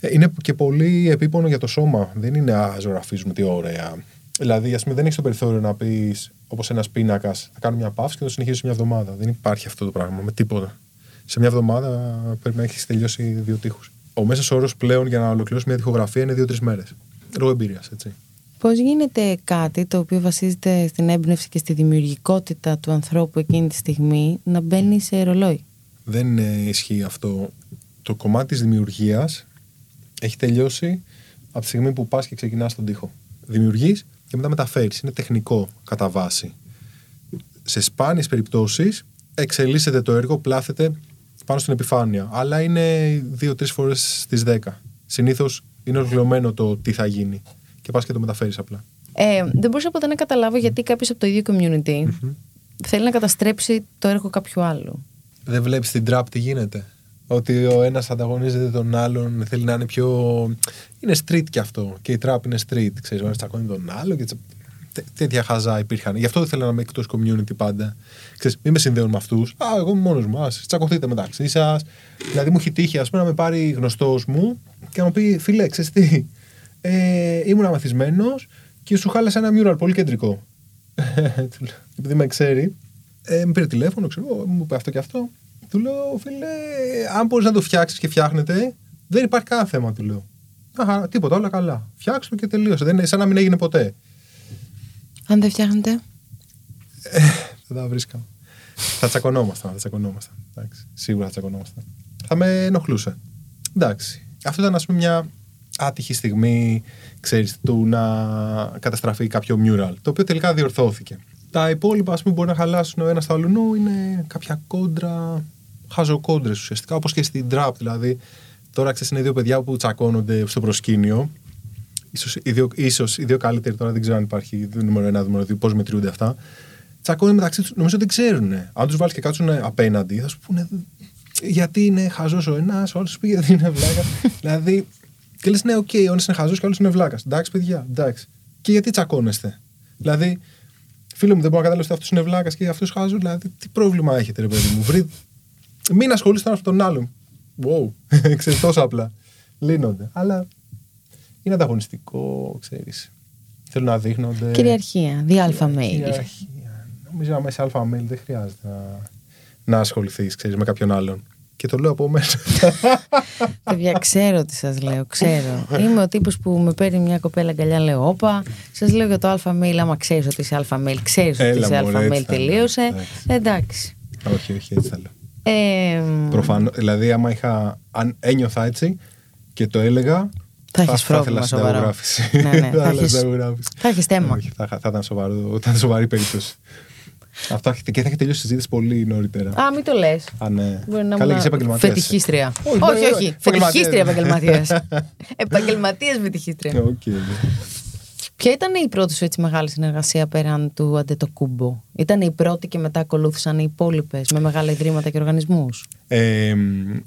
[SPEAKER 4] Ε, είναι και πολύ επίπονο για το σώμα. Δεν είναι α, ζωγραφίζουμε τι ωραία. Δηλαδή, ας πούμε, δεν έχεις το περιθώριο να πεις όπως ένας πίνακας, θα κάνω μια παύση και θα το συνεχίσω σε μια εβδομάδα. Δεν υπάρχει αυτό το πράγμα με τίποτα. Σε μια εβδομάδα πρέπει να έχεις τελειώσει δύο τείχους. Ο μέσος όρος πλέον για να ολοκληρώσεις μια τοιχογραφία είναι δύο-τρεις μέρες. Λόγω εμπειρίας, έτσι.
[SPEAKER 3] Πώς γίνεται κάτι το οποίο βασίζεται στην έμπνευση και στη δημιουργικότητα του ανθρώπου εκείνη τη στιγμή να μπαίνει σε ρολόι;
[SPEAKER 4] Δεν ε, ισχύει αυτό. Το κομμάτι της δημιουργίας έχει τελειώσει από τη στιγμή που πας και ξεκινάς τον τοίχο. Δημιουργείς και μετά μεταφέρεις. Είναι τεχνικό κατά βάση. Σε σπάνιες περιπτώσεις εξελίσσεται το έργο, πλάθεται πάνω στην επιφάνεια. Αλλά είναι δύο-τρεις φορές στις δέκα. Συνήθως είναι ολοκληρωμένο το τι θα γίνει. Και πας και το μεταφέρεις απλά.
[SPEAKER 3] Ε, δεν μπορούσα ποτέ να καταλάβω γιατί κάποιος από το ίδιο community θέλει να καταστρέψει το έργο κάποιου άλλου.
[SPEAKER 4] Δεν βλέπεις την τραπ τι γίνεται. Ότι ο ένας ανταγωνίζεται τον άλλον, θέλει να είναι πιο... Είναι street κι αυτό. Και η τραπ είναι street. Ξέρεις, ο ένας τσακώνει τον άλλο και τσα- τέ- τέτοια χαζά υπήρχαν. Γι' αυτό ήθελα να είμαι εκτός community πάντα. Ξέρεις, μην με συνδέουν με αυτούς. Α, εγώ είμαι μόνος μου. Ας τσακωθείτε μεταξύ σας. Δηλαδή μου έχει τύχει ας πούμε, να με πάρει γνωστός μου και να μου πει φίλε, ξέρεις τι. Ε, ήμουν αμαθισμένο και σου χάλασα ένα mural πολύ κεντρικό. Του λέω, Επειδή με ξέρει, ε, με πήρε τηλέφωνο, ξέρω, εγώ, μου είπε αυτό και αυτό. Του λέω, φίλε, αν μπορείς να το φτιάξεις και φτιάχνετε, δεν υπάρχει κανένα θέμα, του λέω. Αχα, τίποτα, όλα καλά. Φτιάξτε το και τελείωσε. Δεν είναι σαν να μην έγινε ποτέ.
[SPEAKER 3] Αν δεν φτιάχνετε.
[SPEAKER 4] Δεν τα βρίσκαμε. θα τσακωνόμασταν, θα τσακωνόμασταν. Εντάξει, σίγουρα θα τσακωνόμασταν. Θα με ενοχλούσε. Εντάξει. Αυτό ήταν, ας πούμε, μια άτυχη στιγμή, ξέρεις, του να καταστραφεί κάποιο mural, το οποίο τελικά διορθώθηκε. Τα υπόλοιπα, ας πούμε, μπορεί να χαλάσουν ο ένας στο αλλού, είναι κάποια κόντρα, χαζοκόντρες ουσιαστικά, όπως και στην trap δηλαδή. Τώρα ξέρεις, είναι δύο παιδιά που τσακώνονται στο προσκήνιο. Ίσως οι, δύο, ίσως οι δύο καλύτεροι τώρα δεν ξέρω αν υπάρχει νούμερο ένα, νούμερο δύο, πώς μετριούνται αυτά. Τσακώνονται μεταξύ τους, νομίζω δεν ξέρουν. Αν τους βάλεις και κάτσουν απέναντι, θα σου πούνε γιατί είναι χαζός ο ένας, ο άλλος σου πει γιατί είναι βλάκα. δηλαδή, και λες, ναι, οκ, ο ένας είναι χαζός και ο άλλος είναι βλάκας. Εντάξει, παιδιά, εντάξει. Και γιατί τσακώνεστε; Δηλαδή, φίλο μου, δεν μπορώ να καταλάβω ότι αυτός είναι βλάκας και αυτός χάζω. Δηλαδή, τι πρόβλημα έχετε, ρε παιδί μου; Βρει... Μην ασχολείστε τον αυτόν τον άλλον. Wow, ξέρεις τόσο απλά. Λύνονται. Αλλά είναι ανταγωνιστικό, ξέρεις. Θέλουν να δείχνονται.
[SPEAKER 3] Κυριαρχία, the alpha male.
[SPEAKER 4] Κυριαρχία. Νομίζω να είσαι αλφα mail δεν χρειάζεται να, να ασχοληθείς, ξέρεις, με κάποιον άλλον. Και το λέω από μέσα.
[SPEAKER 3] Παιδιά, ξέρω τι σας λέω, ξέρω. Είμαι ο τύπος που με παίρνει μια κοπέλα αγκαλιά, λέω όπα. Σας λέω για το αλφα mail, άμα ξέρεις ότι είσαι αλφα mail, ξέρεις ότι
[SPEAKER 4] Έλα,
[SPEAKER 3] είσαι
[SPEAKER 4] μωρέ,
[SPEAKER 3] αλφα
[SPEAKER 4] έτσι
[SPEAKER 3] mail,
[SPEAKER 4] θα είναι.
[SPEAKER 3] τελείωσε.
[SPEAKER 4] Εντάξει.
[SPEAKER 3] Εντάξει.
[SPEAKER 4] όχι, όχι, έτσι θα λέω.
[SPEAKER 3] Ε,
[SPEAKER 4] Προφανώς. Δηλαδή, άμα είχα. Αν ένιωθα έτσι και το έλεγα.
[SPEAKER 3] Θα έχεις
[SPEAKER 4] ήθελα
[SPEAKER 3] πρόβλημα σοβαρό.
[SPEAKER 4] συνταγογράφηση.
[SPEAKER 3] Ναι, ναι, θα
[SPEAKER 4] ήθελα
[SPEAKER 3] έχεις-
[SPEAKER 4] συνταγογράφηση.
[SPEAKER 3] θα έχεις θέμα.
[SPEAKER 4] Όχι, θα, θα ήταν σοβαρό, θα ήταν σοβαρή περίπτωση. Αυτό έχετε- και θα έχει τελειώσει η συζήτηση πολύ νωρίτερα.
[SPEAKER 3] Α, μην το λες.
[SPEAKER 4] Α, ναι.
[SPEAKER 3] Μπορεί να
[SPEAKER 4] Καλά,
[SPEAKER 3] ήμουν
[SPEAKER 4] και είσαι επαγγελματίας.
[SPEAKER 3] Φετιχίστρια.
[SPEAKER 4] Όχι,
[SPEAKER 3] Όχι,
[SPEAKER 4] μπορεί-
[SPEAKER 3] όχι.
[SPEAKER 4] επαγγελματίας.
[SPEAKER 3] Φετιχίστρια επαγγελματίας. Επαγγελματίας φετιχίστρια.
[SPEAKER 4] Οκ, ναι.
[SPEAKER 3] Ποια ήταν η πρώτη σου έτσι μεγάλη συνεργασία πέραν του Αντετοκούμπο; Ήταν η πρώτη και μετά ακολούθησαν οι υπόλοιπες με μεγάλα ιδρύματα και οργανισμούς;
[SPEAKER 4] Ε,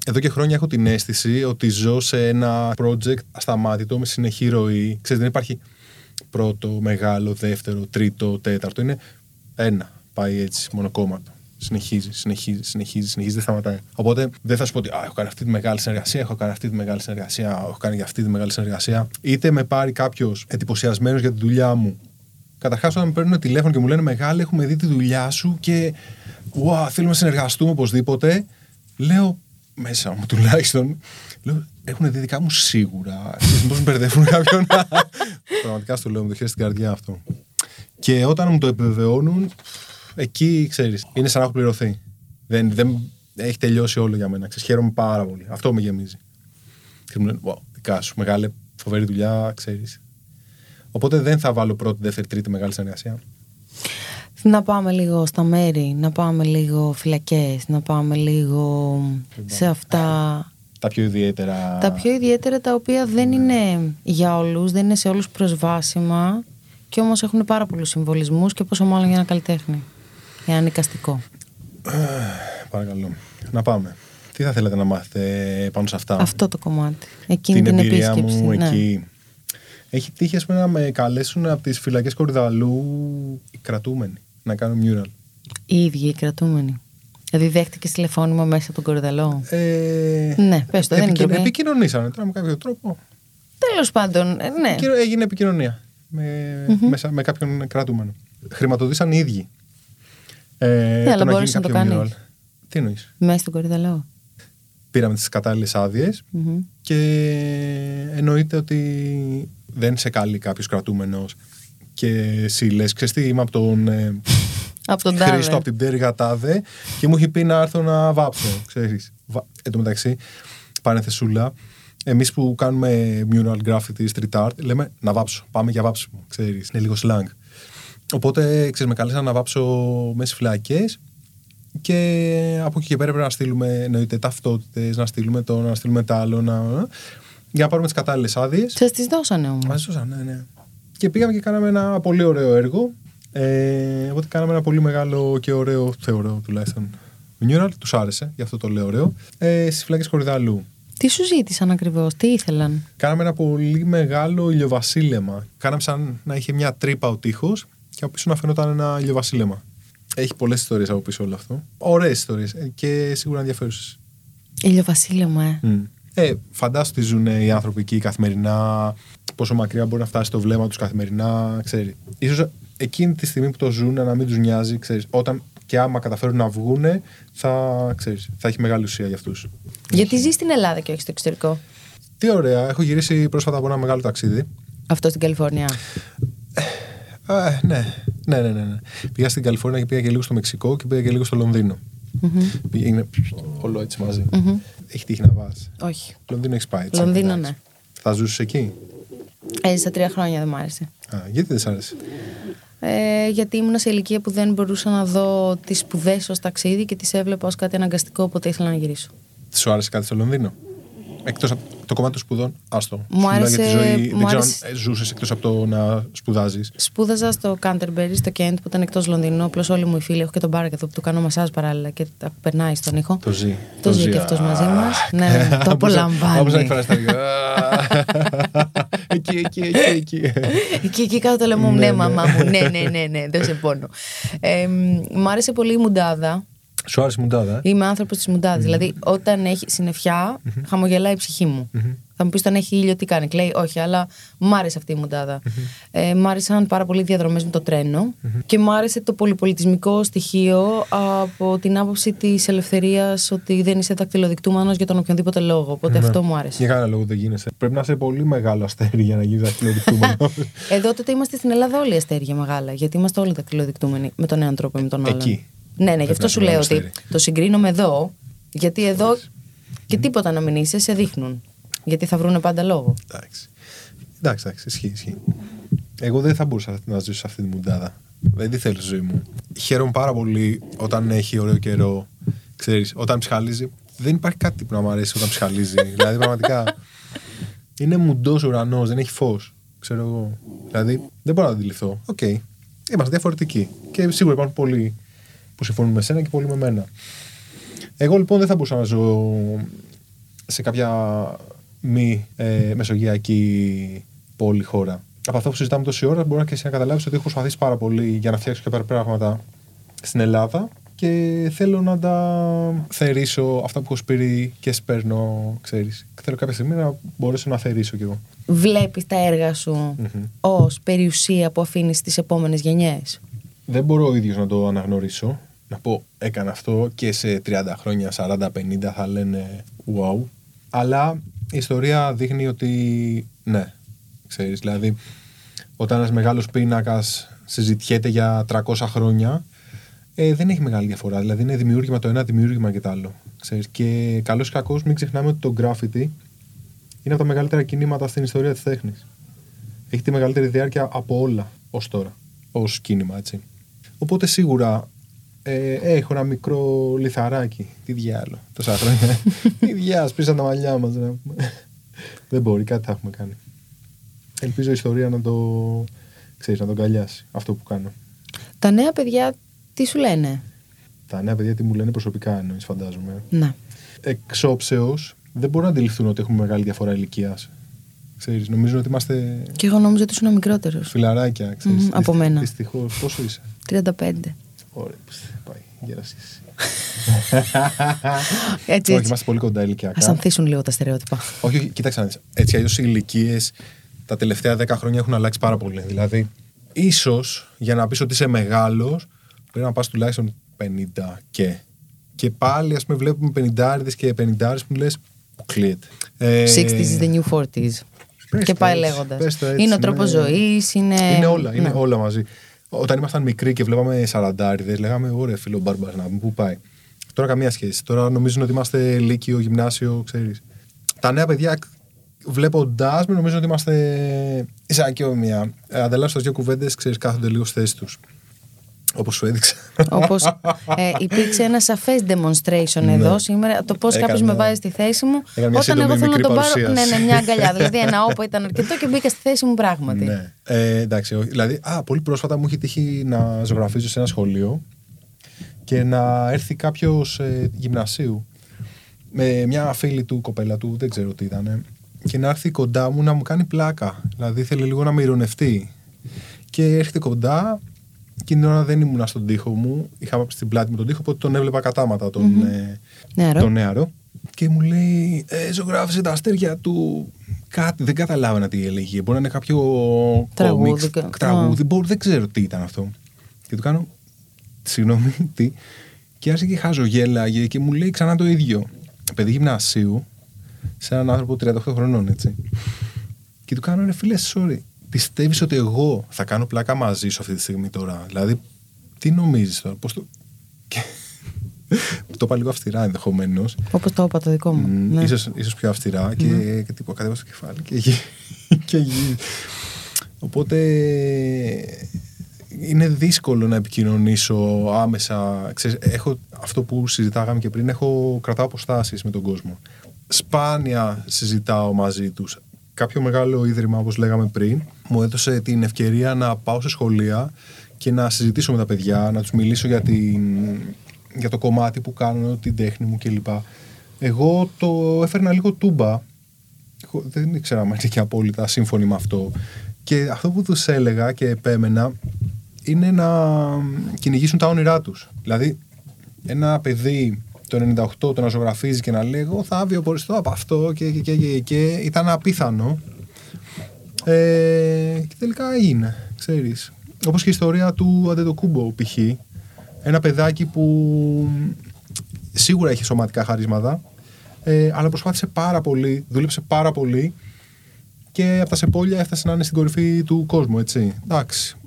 [SPEAKER 4] εδώ και χρόνια έχω την αίσθηση ότι ζω σε ένα project ασταμάτητο με συνεχή ροή. Ξέρεις, δεν υπάρχει πρώτο, μεγάλο, δεύτερο, τρίτο, τέταρτο. Είναι ένα. Πάει έτσι, μονοκόμματο. Συνεχίζει, συνεχίζει, συνεχίζει, συνεχίζει, δεν σταματάει. Οπότε δεν θα σου πω ότι Α, έχω κάνει αυτή τη μεγάλη συνεργασία, έχω κάνει αυτή τη μεγάλη συνεργασία, έχω κάνει για αυτή τη μεγάλη συνεργασία. Είτε με πάρει κάποιος εντυπωσιασμένος για τη δουλειά μου. Καταρχάς, όταν με παίρνουν τηλέφωνο και μου λένε Μεγάλη, έχουμε δει τη δουλειά σου και wow, θέλουμε να συνεργαστούμε οπωσδήποτε. Λέω μέσα μου τουλάχιστον. Λέω, έχουν δει δικά μου σίγουρα. Πώ με μπερδεύουν κάποιον. Πραγματικά στο λέω, μου το χέρι στην καρδιά αυτό. Και όταν μου το επιβεβαιώνουν, εκεί ξέρεις, είναι σαν να έχω πληρωθεί. Δεν, δεν, έχει τελειώσει όλο για μένα. Ξέρεις, χαίρομαι πάρα πολύ. Αυτό με γεμίζει. Και μου λένε, wow, δικά σου, μεγάλη, φοβερή δουλειά, ξέρεις. Οπότε δεν θα βάλω πρώτη, δεύτερη, τρίτη μεγάλη συνεργασία.
[SPEAKER 3] Να πάμε λίγο στα μέρη, να πάμε λίγο φυλακές, να πάμε λίγο σε αυτά
[SPEAKER 4] Τα πιο ιδιαίτερα.
[SPEAKER 3] τα πιο ιδιαίτερα τα οποία δεν είναι για όλους, δεν είναι σε όλους προσβάσιμα και όμως έχουν πάρα πολλούς συμβολισμούς και πόσο μάλλον για ένα καλλιτέχνη, για ένα νοικαστικό.
[SPEAKER 4] Παρακαλώ. Να πάμε. Τι θα θέλετε να μάθετε πάνω σε αυτά;
[SPEAKER 3] Αυτό το κομμάτι. Εκείνη
[SPEAKER 4] την,
[SPEAKER 3] την,
[SPEAKER 4] εμπειρία
[SPEAKER 3] επίσκεψη.
[SPEAKER 4] μου
[SPEAKER 3] ναι.
[SPEAKER 4] εκεί. Έχει τύχει ας πούμε, να με καλέσουν από τις φυλακές Κορυδαλού οι κρατούμενοι να κάνω mural.
[SPEAKER 3] Οι ίδιοι οι κρατούμενοι. Δηλαδή δέχτηκες τηλεφώνημα μέσα από τον κορυδαλό;
[SPEAKER 4] Ε,
[SPEAKER 3] Ναι, πες το, δεν είναι
[SPEAKER 4] επικοι-
[SPEAKER 3] ντροπή.
[SPEAKER 4] Επικοινωνήσανε τώρα με κάποιο τρόπο.
[SPEAKER 3] Τέλος πάντων, ε, ναι.
[SPEAKER 4] Επικοινω- Έγινε επικοινωνία με, μέσα, με κάποιον κρατούμενο. Χρηματοδοτήσαν οι ίδιοι. Ε,
[SPEAKER 3] Ναι, αλλά
[SPEAKER 4] το
[SPEAKER 3] μπορείς
[SPEAKER 4] γίνει
[SPEAKER 3] να το
[SPEAKER 4] κάποιο
[SPEAKER 3] κάνεις.
[SPEAKER 4] mural. Τι εννοείς;
[SPEAKER 3] Μέσα στον κορυδαλό.
[SPEAKER 4] Πήραμε τις κατάλληλες άδειες
[SPEAKER 3] Μμμ.
[SPEAKER 4] και εννοείται ότι δεν σε καλεί κάποιος κρατούμενος και εσύ λες, ξέρεις τι, είμαι από τον ε,
[SPEAKER 3] Από τον
[SPEAKER 4] Χρήστο
[SPEAKER 3] Τάδε.
[SPEAKER 4] από την πτέρυγα Τάδε και μου έχει πει να έρθω να βάψω. Ξέρεις. Βα- Εν τω μεταξύ, παρενθεσούλα, εμείς που κάνουμε mural graffiti, street art, λέμε να βάψω. Πάμε για βάψιμο. Ξέρεις. Είναι λίγο slang. Οπότε, ξέρεις, με καλέσαν να βάψω μέσα φυλακές και από εκεί και πέρα πρέπει να στείλουμε εννοείται ταυτότητες, να στείλουμε το, να στείλουμε το άλλο, να, για να πάρουμε τις κατάλληλες άδειες.
[SPEAKER 3] Σα τις δώσανε όμως.
[SPEAKER 4] Μας δώσαν, ναι, ναι. Και πήγαμε και κάναμε ένα πολύ ωραίο έργο. Ε, οπότε κάναμε ένα πολύ μεγάλο και ωραίο, θεωρώ τουλάχιστον, mural. Τους άρεσε, γι' αυτό το λέω ωραίο. Ε, Στις φυλάκε Κορυδαλού.
[SPEAKER 3] Τι σου ζήτησαν ακριβώς, τι ήθελαν;
[SPEAKER 4] Κάναμε ένα πολύ μεγάλο ηλιοβασίλεμα. Κάναμε σαν να είχε μια τρύπα ο τείχος και από πίσω να φαινόταν ένα ηλιοβασίλεμα. Έχει πολλές ιστορίες από πίσω όλο αυτό. Ωραίες ιστορίες και σίγουρα ενδιαφέρουσες.
[SPEAKER 3] Ηλιοβασίλεμα, ε.
[SPEAKER 4] Mm. Ε, φαντάσου τι ζουν οι άνθρωποι εκεί καθημερινά, πόσο μακριά μπορεί να φτάσει το βλέμμα τους καθημερινά, ξέρει. Ίσως εκείνη τη στιγμή που το ζουν να μην τους νοιάζει, ξέρεις, όταν και άμα καταφέρουν να βγούνε, θα, ξέρεις, θα έχει μεγάλη ουσία για αυτούς.
[SPEAKER 3] Γιατί ζει στην Ελλάδα και όχι στο εξωτερικό.
[SPEAKER 4] Τι ωραία, έχω γυρίσει πρόσφατα από ένα μεγάλο ταξίδι.
[SPEAKER 3] Αυτό στην Καλιφόρνια.
[SPEAKER 4] Α, ναι, ναι, ναι, ναι, ναι. Πήγα στην Καλιφόρνια και πήγα και λίγο στο Μεξικό και πήγα και λίγο στο Λονδίνο. Πήγα- Είναι όλο έτσι μαζί. Έχει τύχει να βάζει.
[SPEAKER 3] Όχι.
[SPEAKER 4] Λονδίνο έχεις πάει. Έτσι,
[SPEAKER 3] Λονδίνο,
[SPEAKER 4] εντάξει.
[SPEAKER 3] ναι.
[SPEAKER 4] Θα ζούσες εκεί;
[SPEAKER 3] Έζησα τρία χρόνια, δεν μ' άρεσε.
[SPEAKER 4] Α, γιατί δεν σ' άρεσε;
[SPEAKER 3] Ε, γιατί ήμουν σε ηλικία που δεν μπορούσα να δω τις σπουδές ως ταξίδι και τις έβλεπα ως κάτι αναγκαστικό, οπότε ήθελα να γυρίσω.
[SPEAKER 4] Σου άρεσε κάτι στο Λονδίνο; Εκτό από το κομμάτι των σπουδών, άστο.
[SPEAKER 3] Μου
[SPEAKER 4] Σου μιλάω
[SPEAKER 3] άρεσε-
[SPEAKER 4] για τη ζωή.
[SPEAKER 3] μου
[SPEAKER 4] δεν ξέρω
[SPEAKER 3] άρεσε-
[SPEAKER 4] αν ζούσε εκτό από το να σπουδάζει.
[SPEAKER 3] Σπούδαζα στο Κάντερμπερι, στο Κέντ που ήταν εκτό Λονδίνου. Απλώ όλοι μου οι φίλοι, έχω και τον Μπάρακ εδώ που του κάνω μασάζ παράλληλα και τα περνάει στον ήχο.
[SPEAKER 4] Το ζει.
[SPEAKER 3] Το ζει και αυτός μαζί μας. Ναι, το απολαμβάνει.
[SPEAKER 4] Όπω να εκφράσει τα δικά. εκεί, εκεί, εκεί, εκεί.
[SPEAKER 3] Εκεί, εκεί κάτω το λαιμό μου.
[SPEAKER 4] Ναι,
[SPEAKER 3] Ναι,
[SPEAKER 4] ναι.
[SPEAKER 3] μαμά μου. Ναι, ναι, ναι, ναι. Δεν σε πόνο. Ε, μ, μ' άρεσε πολύ η μουντάδα.
[SPEAKER 4] Σου άρεσε η μουντάδα, ε;
[SPEAKER 3] Είμαι άνθρωπος της μουντάδας. Δηλαδή, όταν έχει συννεφιά, χαμογελάει η ψυχή μου. Θα μου πεις όταν έχει ήλιο τι κάνει. Κλαίει, όχι, αλλά μου άρεσε αυτή η μουντάδα. Ε, μ' άρεσαν πάρα πολύ οι διαδρομές με το τρένο και μ' άρεσε το πολυπολιτισμικό στοιχείο από την άποψη της ελευθερίας ότι δεν είσαι δακτυλοδεικτούμενος για τον οποιονδήποτε λόγο. Οπότε αυτό μου άρεσε.
[SPEAKER 4] Για κανένα λόγο δεν γίνεσαι. Πρέπει να είσαι πολύ μεγάλο αστέρι για να γίνεις δαχτυλοδεικτούμενο.
[SPEAKER 3] Εδώ τότε είμαστε στην Ελλάδα όλοι αστέρια μεγάλα. Γιατί είμαστε όλοι δακτυλοδεικτούμενοι με τον έναν τρόπο ή με τον άλλον.
[SPEAKER 4] Εκεί.
[SPEAKER 3] Ναι, ναι, γι'
[SPEAKER 4] Πρέπει
[SPEAKER 3] αυτό
[SPEAKER 4] να
[SPEAKER 3] σου
[SPEAKER 4] είσαι
[SPEAKER 3] λέω
[SPEAKER 4] μεγάλο
[SPEAKER 3] ότι
[SPEAKER 4] αστέρι.
[SPEAKER 3] το συγκρίνω με εδώ. Γιατί εδώ και τίποτα να μην είσαι, σε δείχνουν. Γιατί θα βρούνε πάντα λόγο.
[SPEAKER 4] εντάξει. Εντάξει, εντάξει, ισχύει, ισχύει. Εγώ δεν θα μπορούσα να ζήσω σε αυτή τη μουντάδα. Δεν τη θέλω στη ζωή μου. Χαίρομαι πάρα πολύ όταν έχει ωραίο καιρό. Ξέρεις, όταν ψυχαλίζει. Δεν υπάρχει κάτι που να μου αρέσει όταν ψυχαλίζει. δηλαδή, πραγματικά. Είναι μουντός ουρανός, δεν έχει φως. Ξέρω εγώ. Δηλαδή, δεν μπορώ να το αντιληφθώ. Οκ. Είμαστε διαφορετικοί. Και σίγουρα υπάρχουν πολλοί που συμφωνούν με σένα και πολλοί με μένα. Εγώ λοιπόν δεν θα μπορούσα να ζω σε κάποια μη ε, μεσογειακή πόλη χώρα. Από αυτό που συζητάμε τόση ώρα, μπορεί και εσύ να καταλάβεις ότι έχω προσπαθήσει πάρα πολύ για να φτιάξω κάποια πράγματα στην Ελλάδα και θέλω να τα θερήσω αυτά που έχω σπείρει και σπέρνω, ξέρεις. Θέλω κάποια στιγμή να μπορέσω να θερήσω κι εγώ.
[SPEAKER 3] Βλέπεις τα έργα σου ως περιουσία που αφήνεις στι επόμενες γενιές;
[SPEAKER 4] Δεν μπορώ ο ίδιος να το αναγνωρίσω. Να πω έκανα αυτό και σε 30 χρόνια, 40-50 θα λένε wow. Αλλά η ιστορία δείχνει ότι ναι, ξέρεις, δηλαδή όταν ένας μεγάλος πίνακας συζητιέται για 300 χρόνια ε, δεν έχει μεγάλη διαφορά. Δηλαδή είναι δημιούργημα το ένα, δημιούργημα και το άλλο. Ξέρεις. Και καλός ή κακός μην ξεχνάμε ότι το graffiti είναι από τα μεγαλύτερα κινήματα στην ιστορία της τέχνης. Έχει τη μεγαλύτερη διάρκεια από όλα ως τώρα, ως κίνημα έτσι. Οπότε σίγουρα ε, έχω ένα μικρό λιθαράκι. Τι διάλο, τόσα χρόνια. Τι διάλο, σπίσαν τα μαλλιά μας. να πούμε. Δεν μπορεί, κάτι θα έχουμε κάνει. Ελπίζω η ιστορία να το, ξέρεις, να τον καλιάσει αυτό που κάνω.
[SPEAKER 3] Τα νέα παιδιά τι σου λένε;
[SPEAKER 4] Τα νέα παιδιά τι μου λένε προσωπικά εννοείς φαντάζομαι.
[SPEAKER 3] Να.
[SPEAKER 4] Εξόψεως δεν μπορούν να αντιληφθούν ότι έχουμε μεγάλη διαφορά ηλικίας. Ξέρεις, νομίζω ότι είμαστε
[SPEAKER 3] Και εγώ νόμιζα ότι ήσουν μικρότερος.
[SPEAKER 4] φιλαράκια. Ξέρεις.
[SPEAKER 3] Μμμ, από μένα.
[SPEAKER 4] Δυστυχώς. Πόσο είσαι;
[SPEAKER 3] 35.
[SPEAKER 4] Ωραία, πάει. Γέρασες.
[SPEAKER 3] Έτσι,
[SPEAKER 4] Όχι,
[SPEAKER 3] έτσι.
[SPEAKER 4] είμαστε πολύ κοντά
[SPEAKER 3] Α
[SPEAKER 4] ηλικιακά.
[SPEAKER 3] ανθίσουν λίγο τα στερεότυπα.
[SPEAKER 4] Όχι, όχι, κοίταξε να δεις. Έτσι αλλιώς οι ηλικίες τα τελευταία 10 χρόνια έχουν αλλάξει πάρα πολύ. Δηλαδή, ίσως για να πεις ότι είσαι μεγάλος, πρέπει να πας τουλάχιστον 50 και. Και πάλι, ας πούμε, βλέπουμε 50 και 50 που λες. Κλείεται. Ε,
[SPEAKER 3] 60s is the new 40s.
[SPEAKER 4] πες
[SPEAKER 3] και
[SPEAKER 4] το
[SPEAKER 3] πάει
[SPEAKER 4] έτσι,
[SPEAKER 3] λέγοντας.
[SPEAKER 4] πες το έτσι,
[SPEAKER 3] Είναι ο τρόπος
[SPEAKER 4] ναι.
[SPEAKER 3] ζωής, είναι.
[SPEAKER 4] Είναι όλα, είναι
[SPEAKER 3] Ναι.
[SPEAKER 4] όλα μαζί. Όταν ήμασταν μικροί και βλέπαμε σαραντάριδες, λέγαμε ωραία, φίλο μπαρμπαρ να πούμε πού πάει. Τώρα καμία σχέση. Τώρα νομίζουν ότι είμαστε λύκειο, γυμνάσιο, ξέρεις. Τα νέα παιδιά βλέποντάς με νομίζουν ότι είμαστε ίσα και όμοια. Ε, Ανταλλάσσοντας δύο κουβέντες, ξέρεις, κάθονται λίγο στη θέση τους. Όπως σου έδειξα.
[SPEAKER 3] Όπως ε, υπήρξε ένα σαφές demonstration εδώ σήμερα, το πώς
[SPEAKER 4] Ναι. Έκανα-
[SPEAKER 3] κάποιος με βάζει στη θέση μου.
[SPEAKER 4] Έκανα μια
[SPEAKER 3] Όταν
[SPEAKER 4] σύντομη
[SPEAKER 3] εγώ θέλω να
[SPEAKER 4] μικρή
[SPEAKER 3] τον πάρω.
[SPEAKER 4] παρουσίαση.
[SPEAKER 3] Ναι, ναι, μια αγκαλιά. δηλαδή ένα όπα ήταν αρκετό και μπήκα στη θέση μου πράγματι.
[SPEAKER 4] ναι. Ε, εντάξει, όχι. δηλαδή, α, πολύ πρόσφατα μου είχε τύχει να ζωγραφίζω σε ένα σχολείο και να έρθει κάποιος ε, γυμνασίου με μια φίλη του, κοπέλα του, δεν ξέρω τι ήταν, και να έρθει κοντά μου να μου κάνει πλάκα. Δηλαδή ήθελε λίγο να με ηρωνευτεί. Και έρχεται κοντά, και την ώρα δεν ήμουνα στον τοίχο μου, είχα στην πλάτη μου τον τοίχο, οπότε τον έβλεπα κατάματα τον, ε,
[SPEAKER 3] Νεαρό.
[SPEAKER 4] τον νεαρό. Και μου λέει, ε, ζωγράφισε τα αστέρια του. Κάτι, δεν καταλάβαινα τι έλεγε. Μπορεί να είναι κάποιο
[SPEAKER 3] Τραγούδι,
[SPEAKER 4] κόμιξ,
[SPEAKER 3] κα-
[SPEAKER 4] τραγούδι. Μπορεί, δεν ξέρω τι ήταν αυτό. Και του κάνω, συγγνώμη, τι. Και άρχισε και χαζογέλαγε και μου λέει ξανά το ίδιο. Παιδί γυμνασίου, σε έναν άνθρωπο 38 χρονών, έτσι. Και του κάνω, ρε φίλε, sorry. Πιστεύεις ότι εγώ θα κάνω πλάκα μαζί σου αυτή τη στιγμή τώρα; Δηλαδή, τι νομίζεις τώρα, πώς το. Και... το είπα λίγο αυστηρά ενδεχομένως.
[SPEAKER 3] Όπως το είπα το δικό μου.
[SPEAKER 4] Mm,
[SPEAKER 3] ναι.
[SPEAKER 4] ίσως, ίσως πιο αυστηρά και, και τίποτα, κατέβασα το κεφάλι και, γύ- και γύ- Οπότε είναι δύσκολο να επικοινωνήσω άμεσα. Ξέρεις, έχω αυτό που συζητάγαμε και πριν, έχω κρατάω αποστάσεις με τον κόσμο. Σπάνια συζητάω μαζί τους. Κάποιο μεγάλο ίδρυμα, όπως λέγαμε πριν, μου έδωσε την ευκαιρία να πάω σε σχολεία και να συζητήσω με τα παιδιά, να τους μιλήσω για, την, για το κομμάτι που κάνω, την τέχνη μου κλπ. Εγώ το έφερνα λίγο τούμπα εγώ δεν ήξερα αν είναι και απόλυτα σύμφωνοι με αυτό. Και αυτό που τους έλεγα και επέμενα είναι να κυνηγήσουν τα όνειρά τους. Δηλαδή, ένα παιδί το 98 το να ζωγραφίζει και να λέει εγώ θα βιοποριστώ από αυτό και, και, και, και, και ήταν απίθανο. Ε, και τελικά έγινε, ξέρεις. Όπως και η ιστορία του Αντετοκούμπο π.χ. Ένα παιδάκι που σίγουρα έχει σωματικά χαρίσματα, ε, αλλά προσπάθησε πάρα πολύ, δούλεψε πάρα πολύ και από τα σεπόλια έφτασε να είναι στην κορυφή του κόσμου, έτσι. Εντάξει.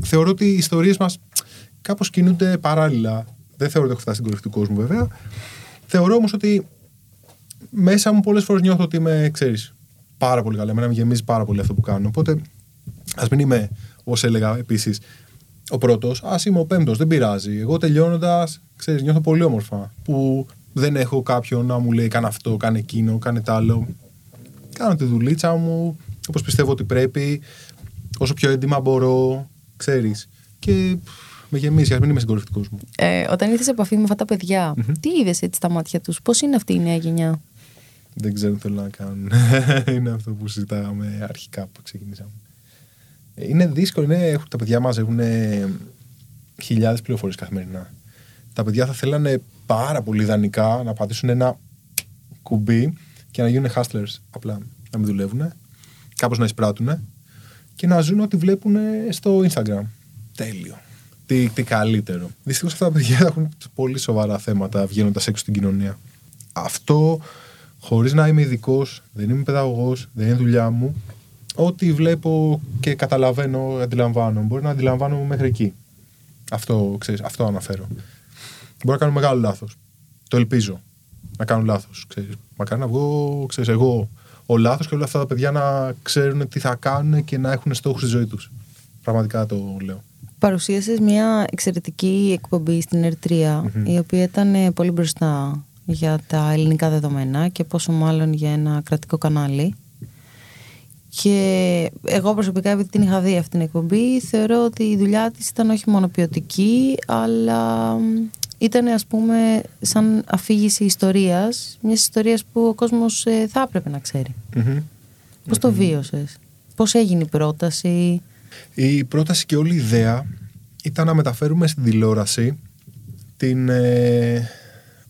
[SPEAKER 4] Θεωρώ ότι οι ιστορίες μας κάπως κινούνται παράλληλα. Δεν θεωρώ ότι έχω φτάσει στην κορυφή του κόσμου, βέβαια. Θεωρώ όμως ότι μέσα μου πολλές φορές νιώθω ότι είμαι, ξέρεις, πάρα πολύ καλά. Εμένα με γεμίζει πάρα πολύ αυτό που κάνω. Οπότε, ας μην είμαι, όπως έλεγα επίσης, ο πρώτος, ας είμαι ο πέμπτος, δεν πειράζει. Εγώ τελειώνοντας, ξέρεις, νιώθω πολύ όμορφα. Που δεν έχω κάποιον να μου λέει κάνε αυτό, κάνε εκείνο, κάνε τ' άλλο. Κάνω τη δουλίτσα μου, όπως πιστεύω ότι πρέπει, όσο πιο έντιμα μπορώ, ξέρεις. Και με γεμίζει, α μην είμαι συγκορυφτικός μου.
[SPEAKER 3] Ε, όταν ήρθες σε επαφή με αυτά τα παιδιά, τι είδες έτσι στα μάτια τους, πώς είναι αυτή η νέα γενιά;
[SPEAKER 4] Δεν ξέρω τι θέλω να κάνουν. είναι αυτό που συζητάγαμε αρχικά που ξεκινήσαμε. Είναι δύσκολο. Είναι, τα παιδιά μας έχουν χιλιάδες πληροφορίες καθημερινά. Τα παιδιά θα θέλανε πάρα πολύ ιδανικά να πατήσουν ένα κουμπί και να γίνουν hustlers. Απλά να μην δουλεύουν, κάπως να εισπράττουν και να ζουν ό,τι βλέπουν στο Instagram. Τέλειο. Τι, τι καλύτερο. Δυστυχώς αυτά τα παιδιά έχουν πολύ σοβαρά θέματα βγαίνοντας έξω στην κοινωνία. Αυτό χωρίς να είμαι ειδικός, δεν είμαι παιδαγωγός, δεν είναι δουλειά μου, ό,τι βλέπω και καταλαβαίνω, αντιλαμβάνω. Μπορεί να αντιλαμβάνω μέχρι εκεί. Αυτό, ξέρεις, αυτό αναφέρω. Μπορεί να κάνω μεγάλο λάθος. Το ελπίζω να κάνω λάθος. Μακάρι να βγω, ξέρεις, εγώ ο λάθος και όλα αυτά τα παιδιά να ξέρουν τι θα κάνουν και να έχουν στόχους στη ζωή τους. Πραγματικά το λέω.
[SPEAKER 3] Παρουσίασες μια εξαιρετική εκπομπή στην ερτρια η οποία ήταν πολύ μπροστά για τα ελληνικά δεδομένα και πόσο μάλλον για ένα κρατικό κανάλι. Και εγώ προσωπικά, επειδή την είχα δει αυτή την εκπομπή, θεωρώ ότι η δουλειά της ήταν όχι μόνο ποιοτική, αλλά ήταν ας πούμε σαν αφήγηση ιστορίας, μιας ιστορίας που ο κόσμος ε, θα έπρεπε να ξέρει. Mm-hmm. Πώς το βίωσες, πώς έγινε η πρόταση;
[SPEAKER 4] Η πρόταση και όλη η ιδέα ήταν να μεταφέρουμε στην τηλεόραση την ε,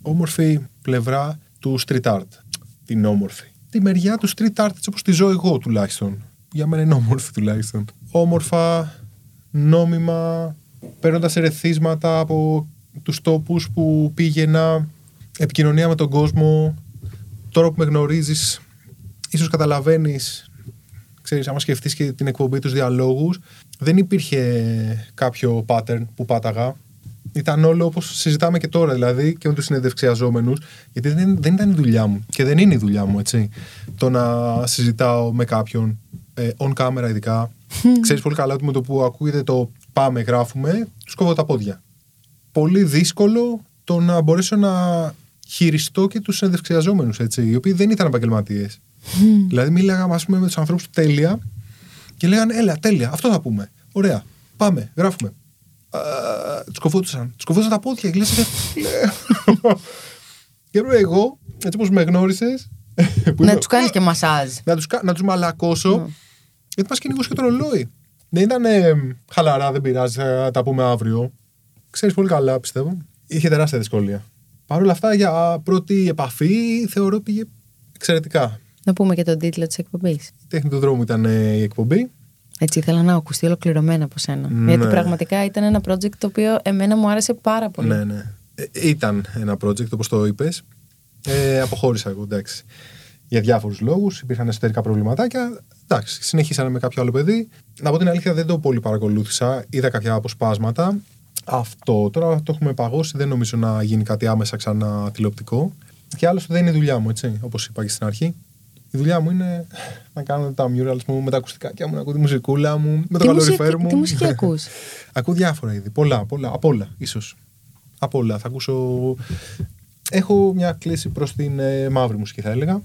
[SPEAKER 4] όμορφη πλευρά του street art. Την όμορφη τη μεριά του street art έτσι όπως τη ζω εγώ τουλάχιστον. Για μένα είναι όμορφη τουλάχιστον. Όμορφα, νόμιμα, παίρνοντας ερεθίσματα από τους τόπους που πήγαινα, επικοινωνία με τον κόσμο. Τώρα που με γνωρίζεις, ίσως καταλαβαίνεις, ξέρεις, άμα σκεφτείς και την εκπομπή τους διαλόγους, δεν υπήρχε κάποιο pattern που πάταγα ήταν όλο όπως συζητάμε και τώρα, δηλαδή και με τους συνεντευξιαζόμενους, γιατί δεν, δεν ήταν η δουλειά μου και δεν είναι η δουλειά μου, έτσι. Το να συζητάω με κάποιον, ε, on camera ειδικά. Ξέρεις πολύ καλά ότι με το που ακούγεται το πάμε, γράφουμε, του κόβω τα πόδια. Πολύ δύσκολο το να μπορέσω να χειριστώ και τους συνεντευξιαζόμενους, έτσι, οι οποίοι δεν ήταν επαγγελματίες. Δηλαδή, μίλαγα ας πούμε, με τους ανθρώπους τέλεια και λέγανε, Έλα, τέλεια, αυτό θα πούμε. Ωραία, πάμε, γράφουμε τους κοφόντουσαν. Τους κοφόντουσαν τα πόδια και λε. Και εγώ, έτσι όπω με γνώρισες.
[SPEAKER 3] Να τους κάνεις και μασάζ.
[SPEAKER 4] Να τους μαλακώσω. Ναι. Γιατί μας κυνηγούσε και το ρολόι. Δεν ήταν χαλαρά, δεν πειράζει, θα τα πούμε αύριο. Ξέρεις πολύ καλά, πιστεύω. Είχε τεράστια δυσκολία. Παρ' όλα αυτά, για πρώτη επαφή, θεωρώ πήγε εξαιρετικά.
[SPEAKER 3] Να πούμε και τον τίτλο της εκπομπής. Η
[SPEAKER 4] τέχνη του δρόμου ήταν η εκπομπή.
[SPEAKER 3] Έτσι ήθελα να ακουστεί ολοκληρωμένα από σένα. Ναι. Γιατί πραγματικά ήταν ένα project το οποίο εμένα μου άρεσε πάρα πολύ.
[SPEAKER 4] Ναι, ναι. Ε, ήταν ένα project όπως το είπες. Ε, αποχώρησα εγώ, εντάξει. Για διάφορους λόγους. Υπήρχαν εσωτερικά προβληματάκια. Εντάξει, συνεχίσανε με κάποιο άλλο παιδί. Να πω την αλήθεια, δεν το πολύ παρακολούθησα. Είδα κάποια αποσπάσματα. Αυτό τώρα το έχουμε παγώσει. Δεν νομίζω να γίνει κάτι άμεσα ξανά τηλεοπτικό. Και άλλωστε δεν είναι η δουλειά μου, έτσι, όπως είπα και στην αρχή. Η δουλειά μου είναι να κάνω τα murals μου με τα ακουστικά μου, να ακούω τη μουσικούλα μου, με το καλοριφέρ μου.
[SPEAKER 3] Τι μουσική ακούς;
[SPEAKER 4] ακούω διάφορα είδη. Πολλά, πολλά. Από όλα, ίσως. Από όλα. Θα ακούσω. Έχω μια κλίση προς την ε, μαύρη μουσική, θα έλεγα.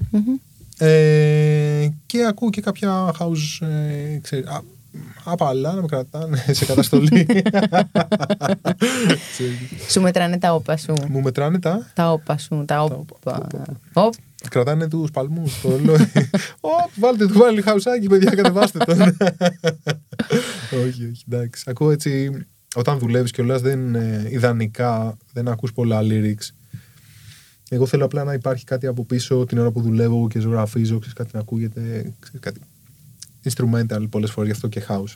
[SPEAKER 4] Ε, και ακούω και κάποια house. Ε, ξέρει, απαλά να με κρατάνε σε καταστολή.
[SPEAKER 3] σου μετράνε τα όπα σου.
[SPEAKER 4] Μου μετράνε τα.
[SPEAKER 3] Τα όπα σου. Τα όπα.
[SPEAKER 4] Κρατάνε τους παλμούς το ρολόι. Ω, βάλτε του, βάλει χαουσάκι, παιδιά, κατεβάστε τον. όχι, όχι, εντάξει. Ακούω έτσι, όταν δουλεύεις κιόλα, δεν ε, ιδανικά δεν ακούς πολλά lyrics. Εγώ θέλω απλά να υπάρχει κάτι από πίσω την ώρα που δουλεύω και ζωγραφίζω, ξέρεις, κάτι να ακούγεται, ξέρεις, κάτι instrumental πολλές φορές, γι' αυτό και house.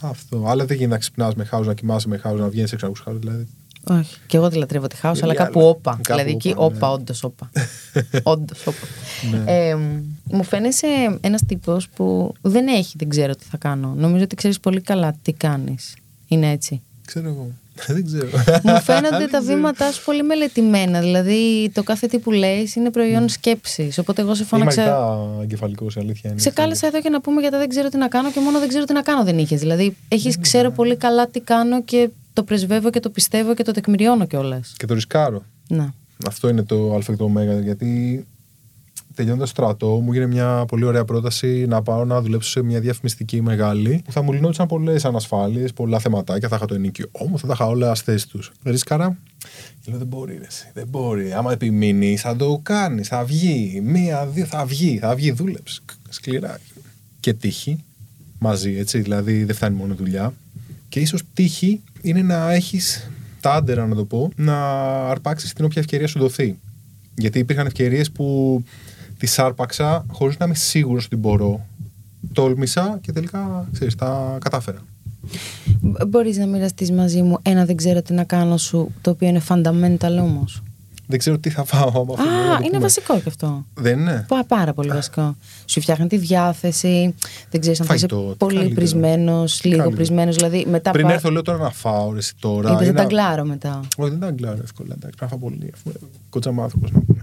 [SPEAKER 4] Αυτό. Αλλά δεν γίνεται να ξυπνάς με house, να κοιμάσαι με house, να βγαίνεις έξω από house. Δηλαδή.
[SPEAKER 3] Όχι. Και εγώ τη λατρεύω τη χάουσα, αλλά
[SPEAKER 4] Είναι
[SPEAKER 3] κάπου
[SPEAKER 4] άλλα.
[SPEAKER 3] όπα.
[SPEAKER 4] Κάπου
[SPEAKER 3] δηλαδή εκεί
[SPEAKER 4] όπα, ναι.
[SPEAKER 3] όπα, όντως όπα. όντως όπα.
[SPEAKER 4] Ναι.
[SPEAKER 3] Ε, μου φαίνεσαι ένας τύπος που δεν έχει, δεν ξέρω τι θα κάνω. Νομίζω ότι ξέρεις πολύ καλά τι κάνεις. Είναι έτσι.
[SPEAKER 4] Ξέρω εγώ. δεν ξέρω.
[SPEAKER 3] Μου φαίνονται
[SPEAKER 4] Δεν
[SPEAKER 3] τα
[SPEAKER 4] ξέρω.
[SPEAKER 3] βήματά σου πολύ μελετημένα. Δηλαδή το κάθε τι που λέει είναι προϊόν σκέψης. Οπότε εγώ σε
[SPEAKER 4] Είμαι
[SPEAKER 3] φώναξα.
[SPEAKER 4] αρκετά εγκεφαλικός, η αλήθεια είναι.
[SPEAKER 3] Σε κάλεσα εδώ για να πούμε γιατί δεν ξέρω τι να κάνω και μόνο δεν ξέρω τι να κάνω δεν είχες. Δηλαδή, έχεις ξέρω πολύ καλά τι κάνω και το πρεσβεύω και το πιστεύω και το τεκμηριώνω κιόλας.
[SPEAKER 4] Και το ρισκάρω.
[SPEAKER 3] Να.
[SPEAKER 4] Αυτό είναι το Α και το Ω. Γιατί τελειώνοντας το στρατό, μου έγινε μια πολύ ωραία πρόταση να πάω να δουλέψω σε μια διαφημιστική μεγάλη που θα μου λυνόντουσαν πολλές ανασφάλειες, πολλά θεματάκια. Θα είχα το ενίκιο. Όμως θα τα είχα όλα στις θέσει τους. Ρίσκαρα. Και λέω δεν μπορεί, ρε, εσύ, δεν μπορεί. Άμα επιμείνεις, θα το κάνεις. Θα βγει. Μία, δύο, θα βγει. Θα βγει, δούλεψε. Σκληρά. Και τύχη μαζί, έτσι. Δηλαδή δεν φτάνει μόνο η δουλειά. Και ίσως τύχη είναι να έχεις τα άντερα, να το πω, να αρπάξεις την όποια ευκαιρία σου δοθεί. Γιατί υπήρχαν ευκαιρίες που τι άρπαξα χωρίς να είμαι σίγουρος ότι μπορώ. Τόλμησα και τελικά, ξέρεις, τα κατάφερα.
[SPEAKER 3] Μπορείς να μοιραστείς μαζί μου ένα δεν ξέρω τι να κάνω σου, το οποίο είναι fundamental όμως;
[SPEAKER 4] Δεν ξέρω τι θα φάω από αυτό. να
[SPEAKER 3] Α,
[SPEAKER 4] το
[SPEAKER 3] είναι
[SPEAKER 4] πούμε.
[SPEAKER 3] βασικό κι αυτό.
[SPEAKER 4] Δεν είναι.
[SPEAKER 3] Πά- Πάρα πολύ βασικό. Σου φτιάχνει τη διάθεση. Δεν ξέρεις αν θα είσαι
[SPEAKER 4] Φαγητό, τι
[SPEAKER 3] πολύ
[SPEAKER 4] καλύτερο.
[SPEAKER 3] πρισμένο, λίγο
[SPEAKER 4] καλύτερο.
[SPEAKER 3] πρισμένο. Δηλαδή μετά.
[SPEAKER 4] Πριν
[SPEAKER 3] πα-
[SPEAKER 4] έρθω, λέω τώρα να φάω, ρε, εσύ τώρα.
[SPEAKER 3] Είπες,
[SPEAKER 4] ή
[SPEAKER 3] δεν τα
[SPEAKER 4] να-
[SPEAKER 3] γκλάρω μετά.
[SPEAKER 4] Όχι, δεν τα αγγλάρω εύκολα. Εντάξει, πρέπει να φάω πολύ. Αφού είμαι κοτσαμάνθρωπος να πούμε.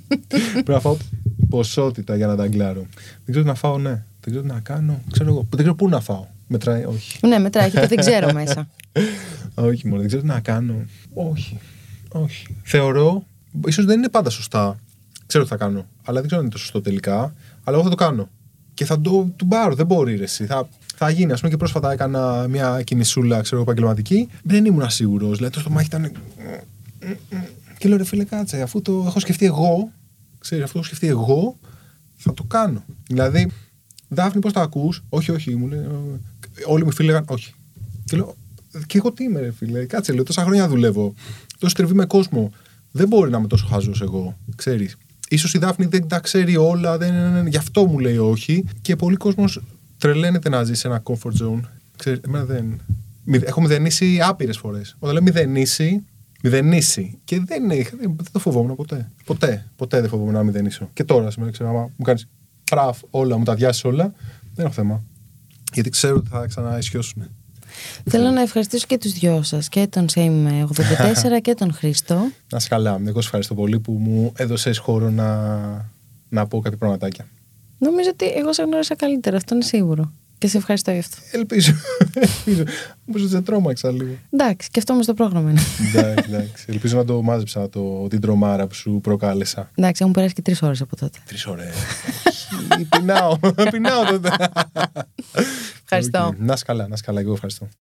[SPEAKER 4] πρέπει να φάω ποσότητα για να τα αγγλάρω. Δεν ξέρω τι να φάω, ναι. Δεν ξέρω τι να κάνω. Ξέρω εγώ. Δεν ξέρω πού να φάω. Μετράει, όχι.
[SPEAKER 3] Ναι, μετράει και το δεν ξέρω μέσα.
[SPEAKER 4] όχι μόνο, δεν ξέρω τι να κάνω. Όχι. Όχι. Θεωρώ, ίσως δεν είναι πάντα σωστά. Ξέρω τι θα κάνω. Αλλά δεν ξέρω αν είναι το σωστό τελικά. Αλλά εγώ θα το κάνω. Και θα το του πάρω. Δεν μπορεί, ρε, εσύ. Θα, θα γίνει. Α πούμε και πρόσφατα έκανα μια κινησούλα, ξέρω εγώ, επαγγελματική. Δεν ήμουν σίγουρο. Δηλαδή το στομάχι ήταν. Και λέω ρε φίλε, κάτσε, αφού το έχω σκεφτεί εγώ, ξέρεις, αφού το έχω σκεφτεί εγώ, θα το κάνω. Δηλαδή, Δάφνη, πώς τα ακούς, Όχι, όχι, μου λέει. «Ε, Όλοι μου οι φίλοι λέγανε Όχι. Και λέω, Και εγώ τι είμαι, ρε φίλε, κάτσε, λέω, τόσα χρόνια δουλεύω. Τόσο τριβή με κόσμο. Δεν μπορεί να είμαι τόσο χάζο εγώ, ξέρεις. Σω η Δάφνη δεν τα ξέρει όλα, δεν, γι' αυτό μου λέει όχι. Και πολλοί κόσμος τρελαίνεται να ζει σε ένα comfort zone. Ξέρεις, εμένα δεν. Μηδε- Έχω μηδενίσει άπειρες φορές. Όταν λέω μηδενίσει, μηδενίσει. Και δεν, είχα- δεν, δεν το φοβόμουν ποτέ. Ποτέ. Ποτέ δεν φοβόμουν να μηδενίσω. Και τώρα, σήμερα, ξέρω, άμα μου κάνεις πραφ όλα, μου τα διάσει όλα, δεν έχω θέμα. Γιατί ξέρω ότι θα ξαναισιώσουν.
[SPEAKER 3] Θέλω να ευχαριστήσω και τους δυο σας, και τον Same 84 και τον Χρήστο.
[SPEAKER 4] Να είσαι καλά. Εγώ σε ευχαριστώ πολύ που μου έδωσες χώρο να, να πω κάποια πραγματάκια.
[SPEAKER 3] Νομίζω ότι εγώ σε γνώρισα καλύτερα, αυτό είναι σίγουρο. Και σε ευχαριστώ γι' αυτό.
[SPEAKER 4] Ελπίζω. Ελπίζω. Μου σε τρόμαξα λίγο.
[SPEAKER 3] Εντάξει, και αυτό όμως το πρόγραμμα είναι.
[SPEAKER 4] εντάξει, εντάξει. Ελπίζω να το μάζεψα το, την τρομάρα που σου προκάλεσα.
[SPEAKER 3] Εντάξει, έχουν περάσει και τρεις ώρες από τότε.
[SPEAKER 4] Τρεις ώρες. Πεινάω. Πεινάω τότε.
[SPEAKER 3] Ευχαριστώ.
[SPEAKER 4] Οκ. Να είσαι καλά, να είσαι καλά. Εγώ ευχαριστώ.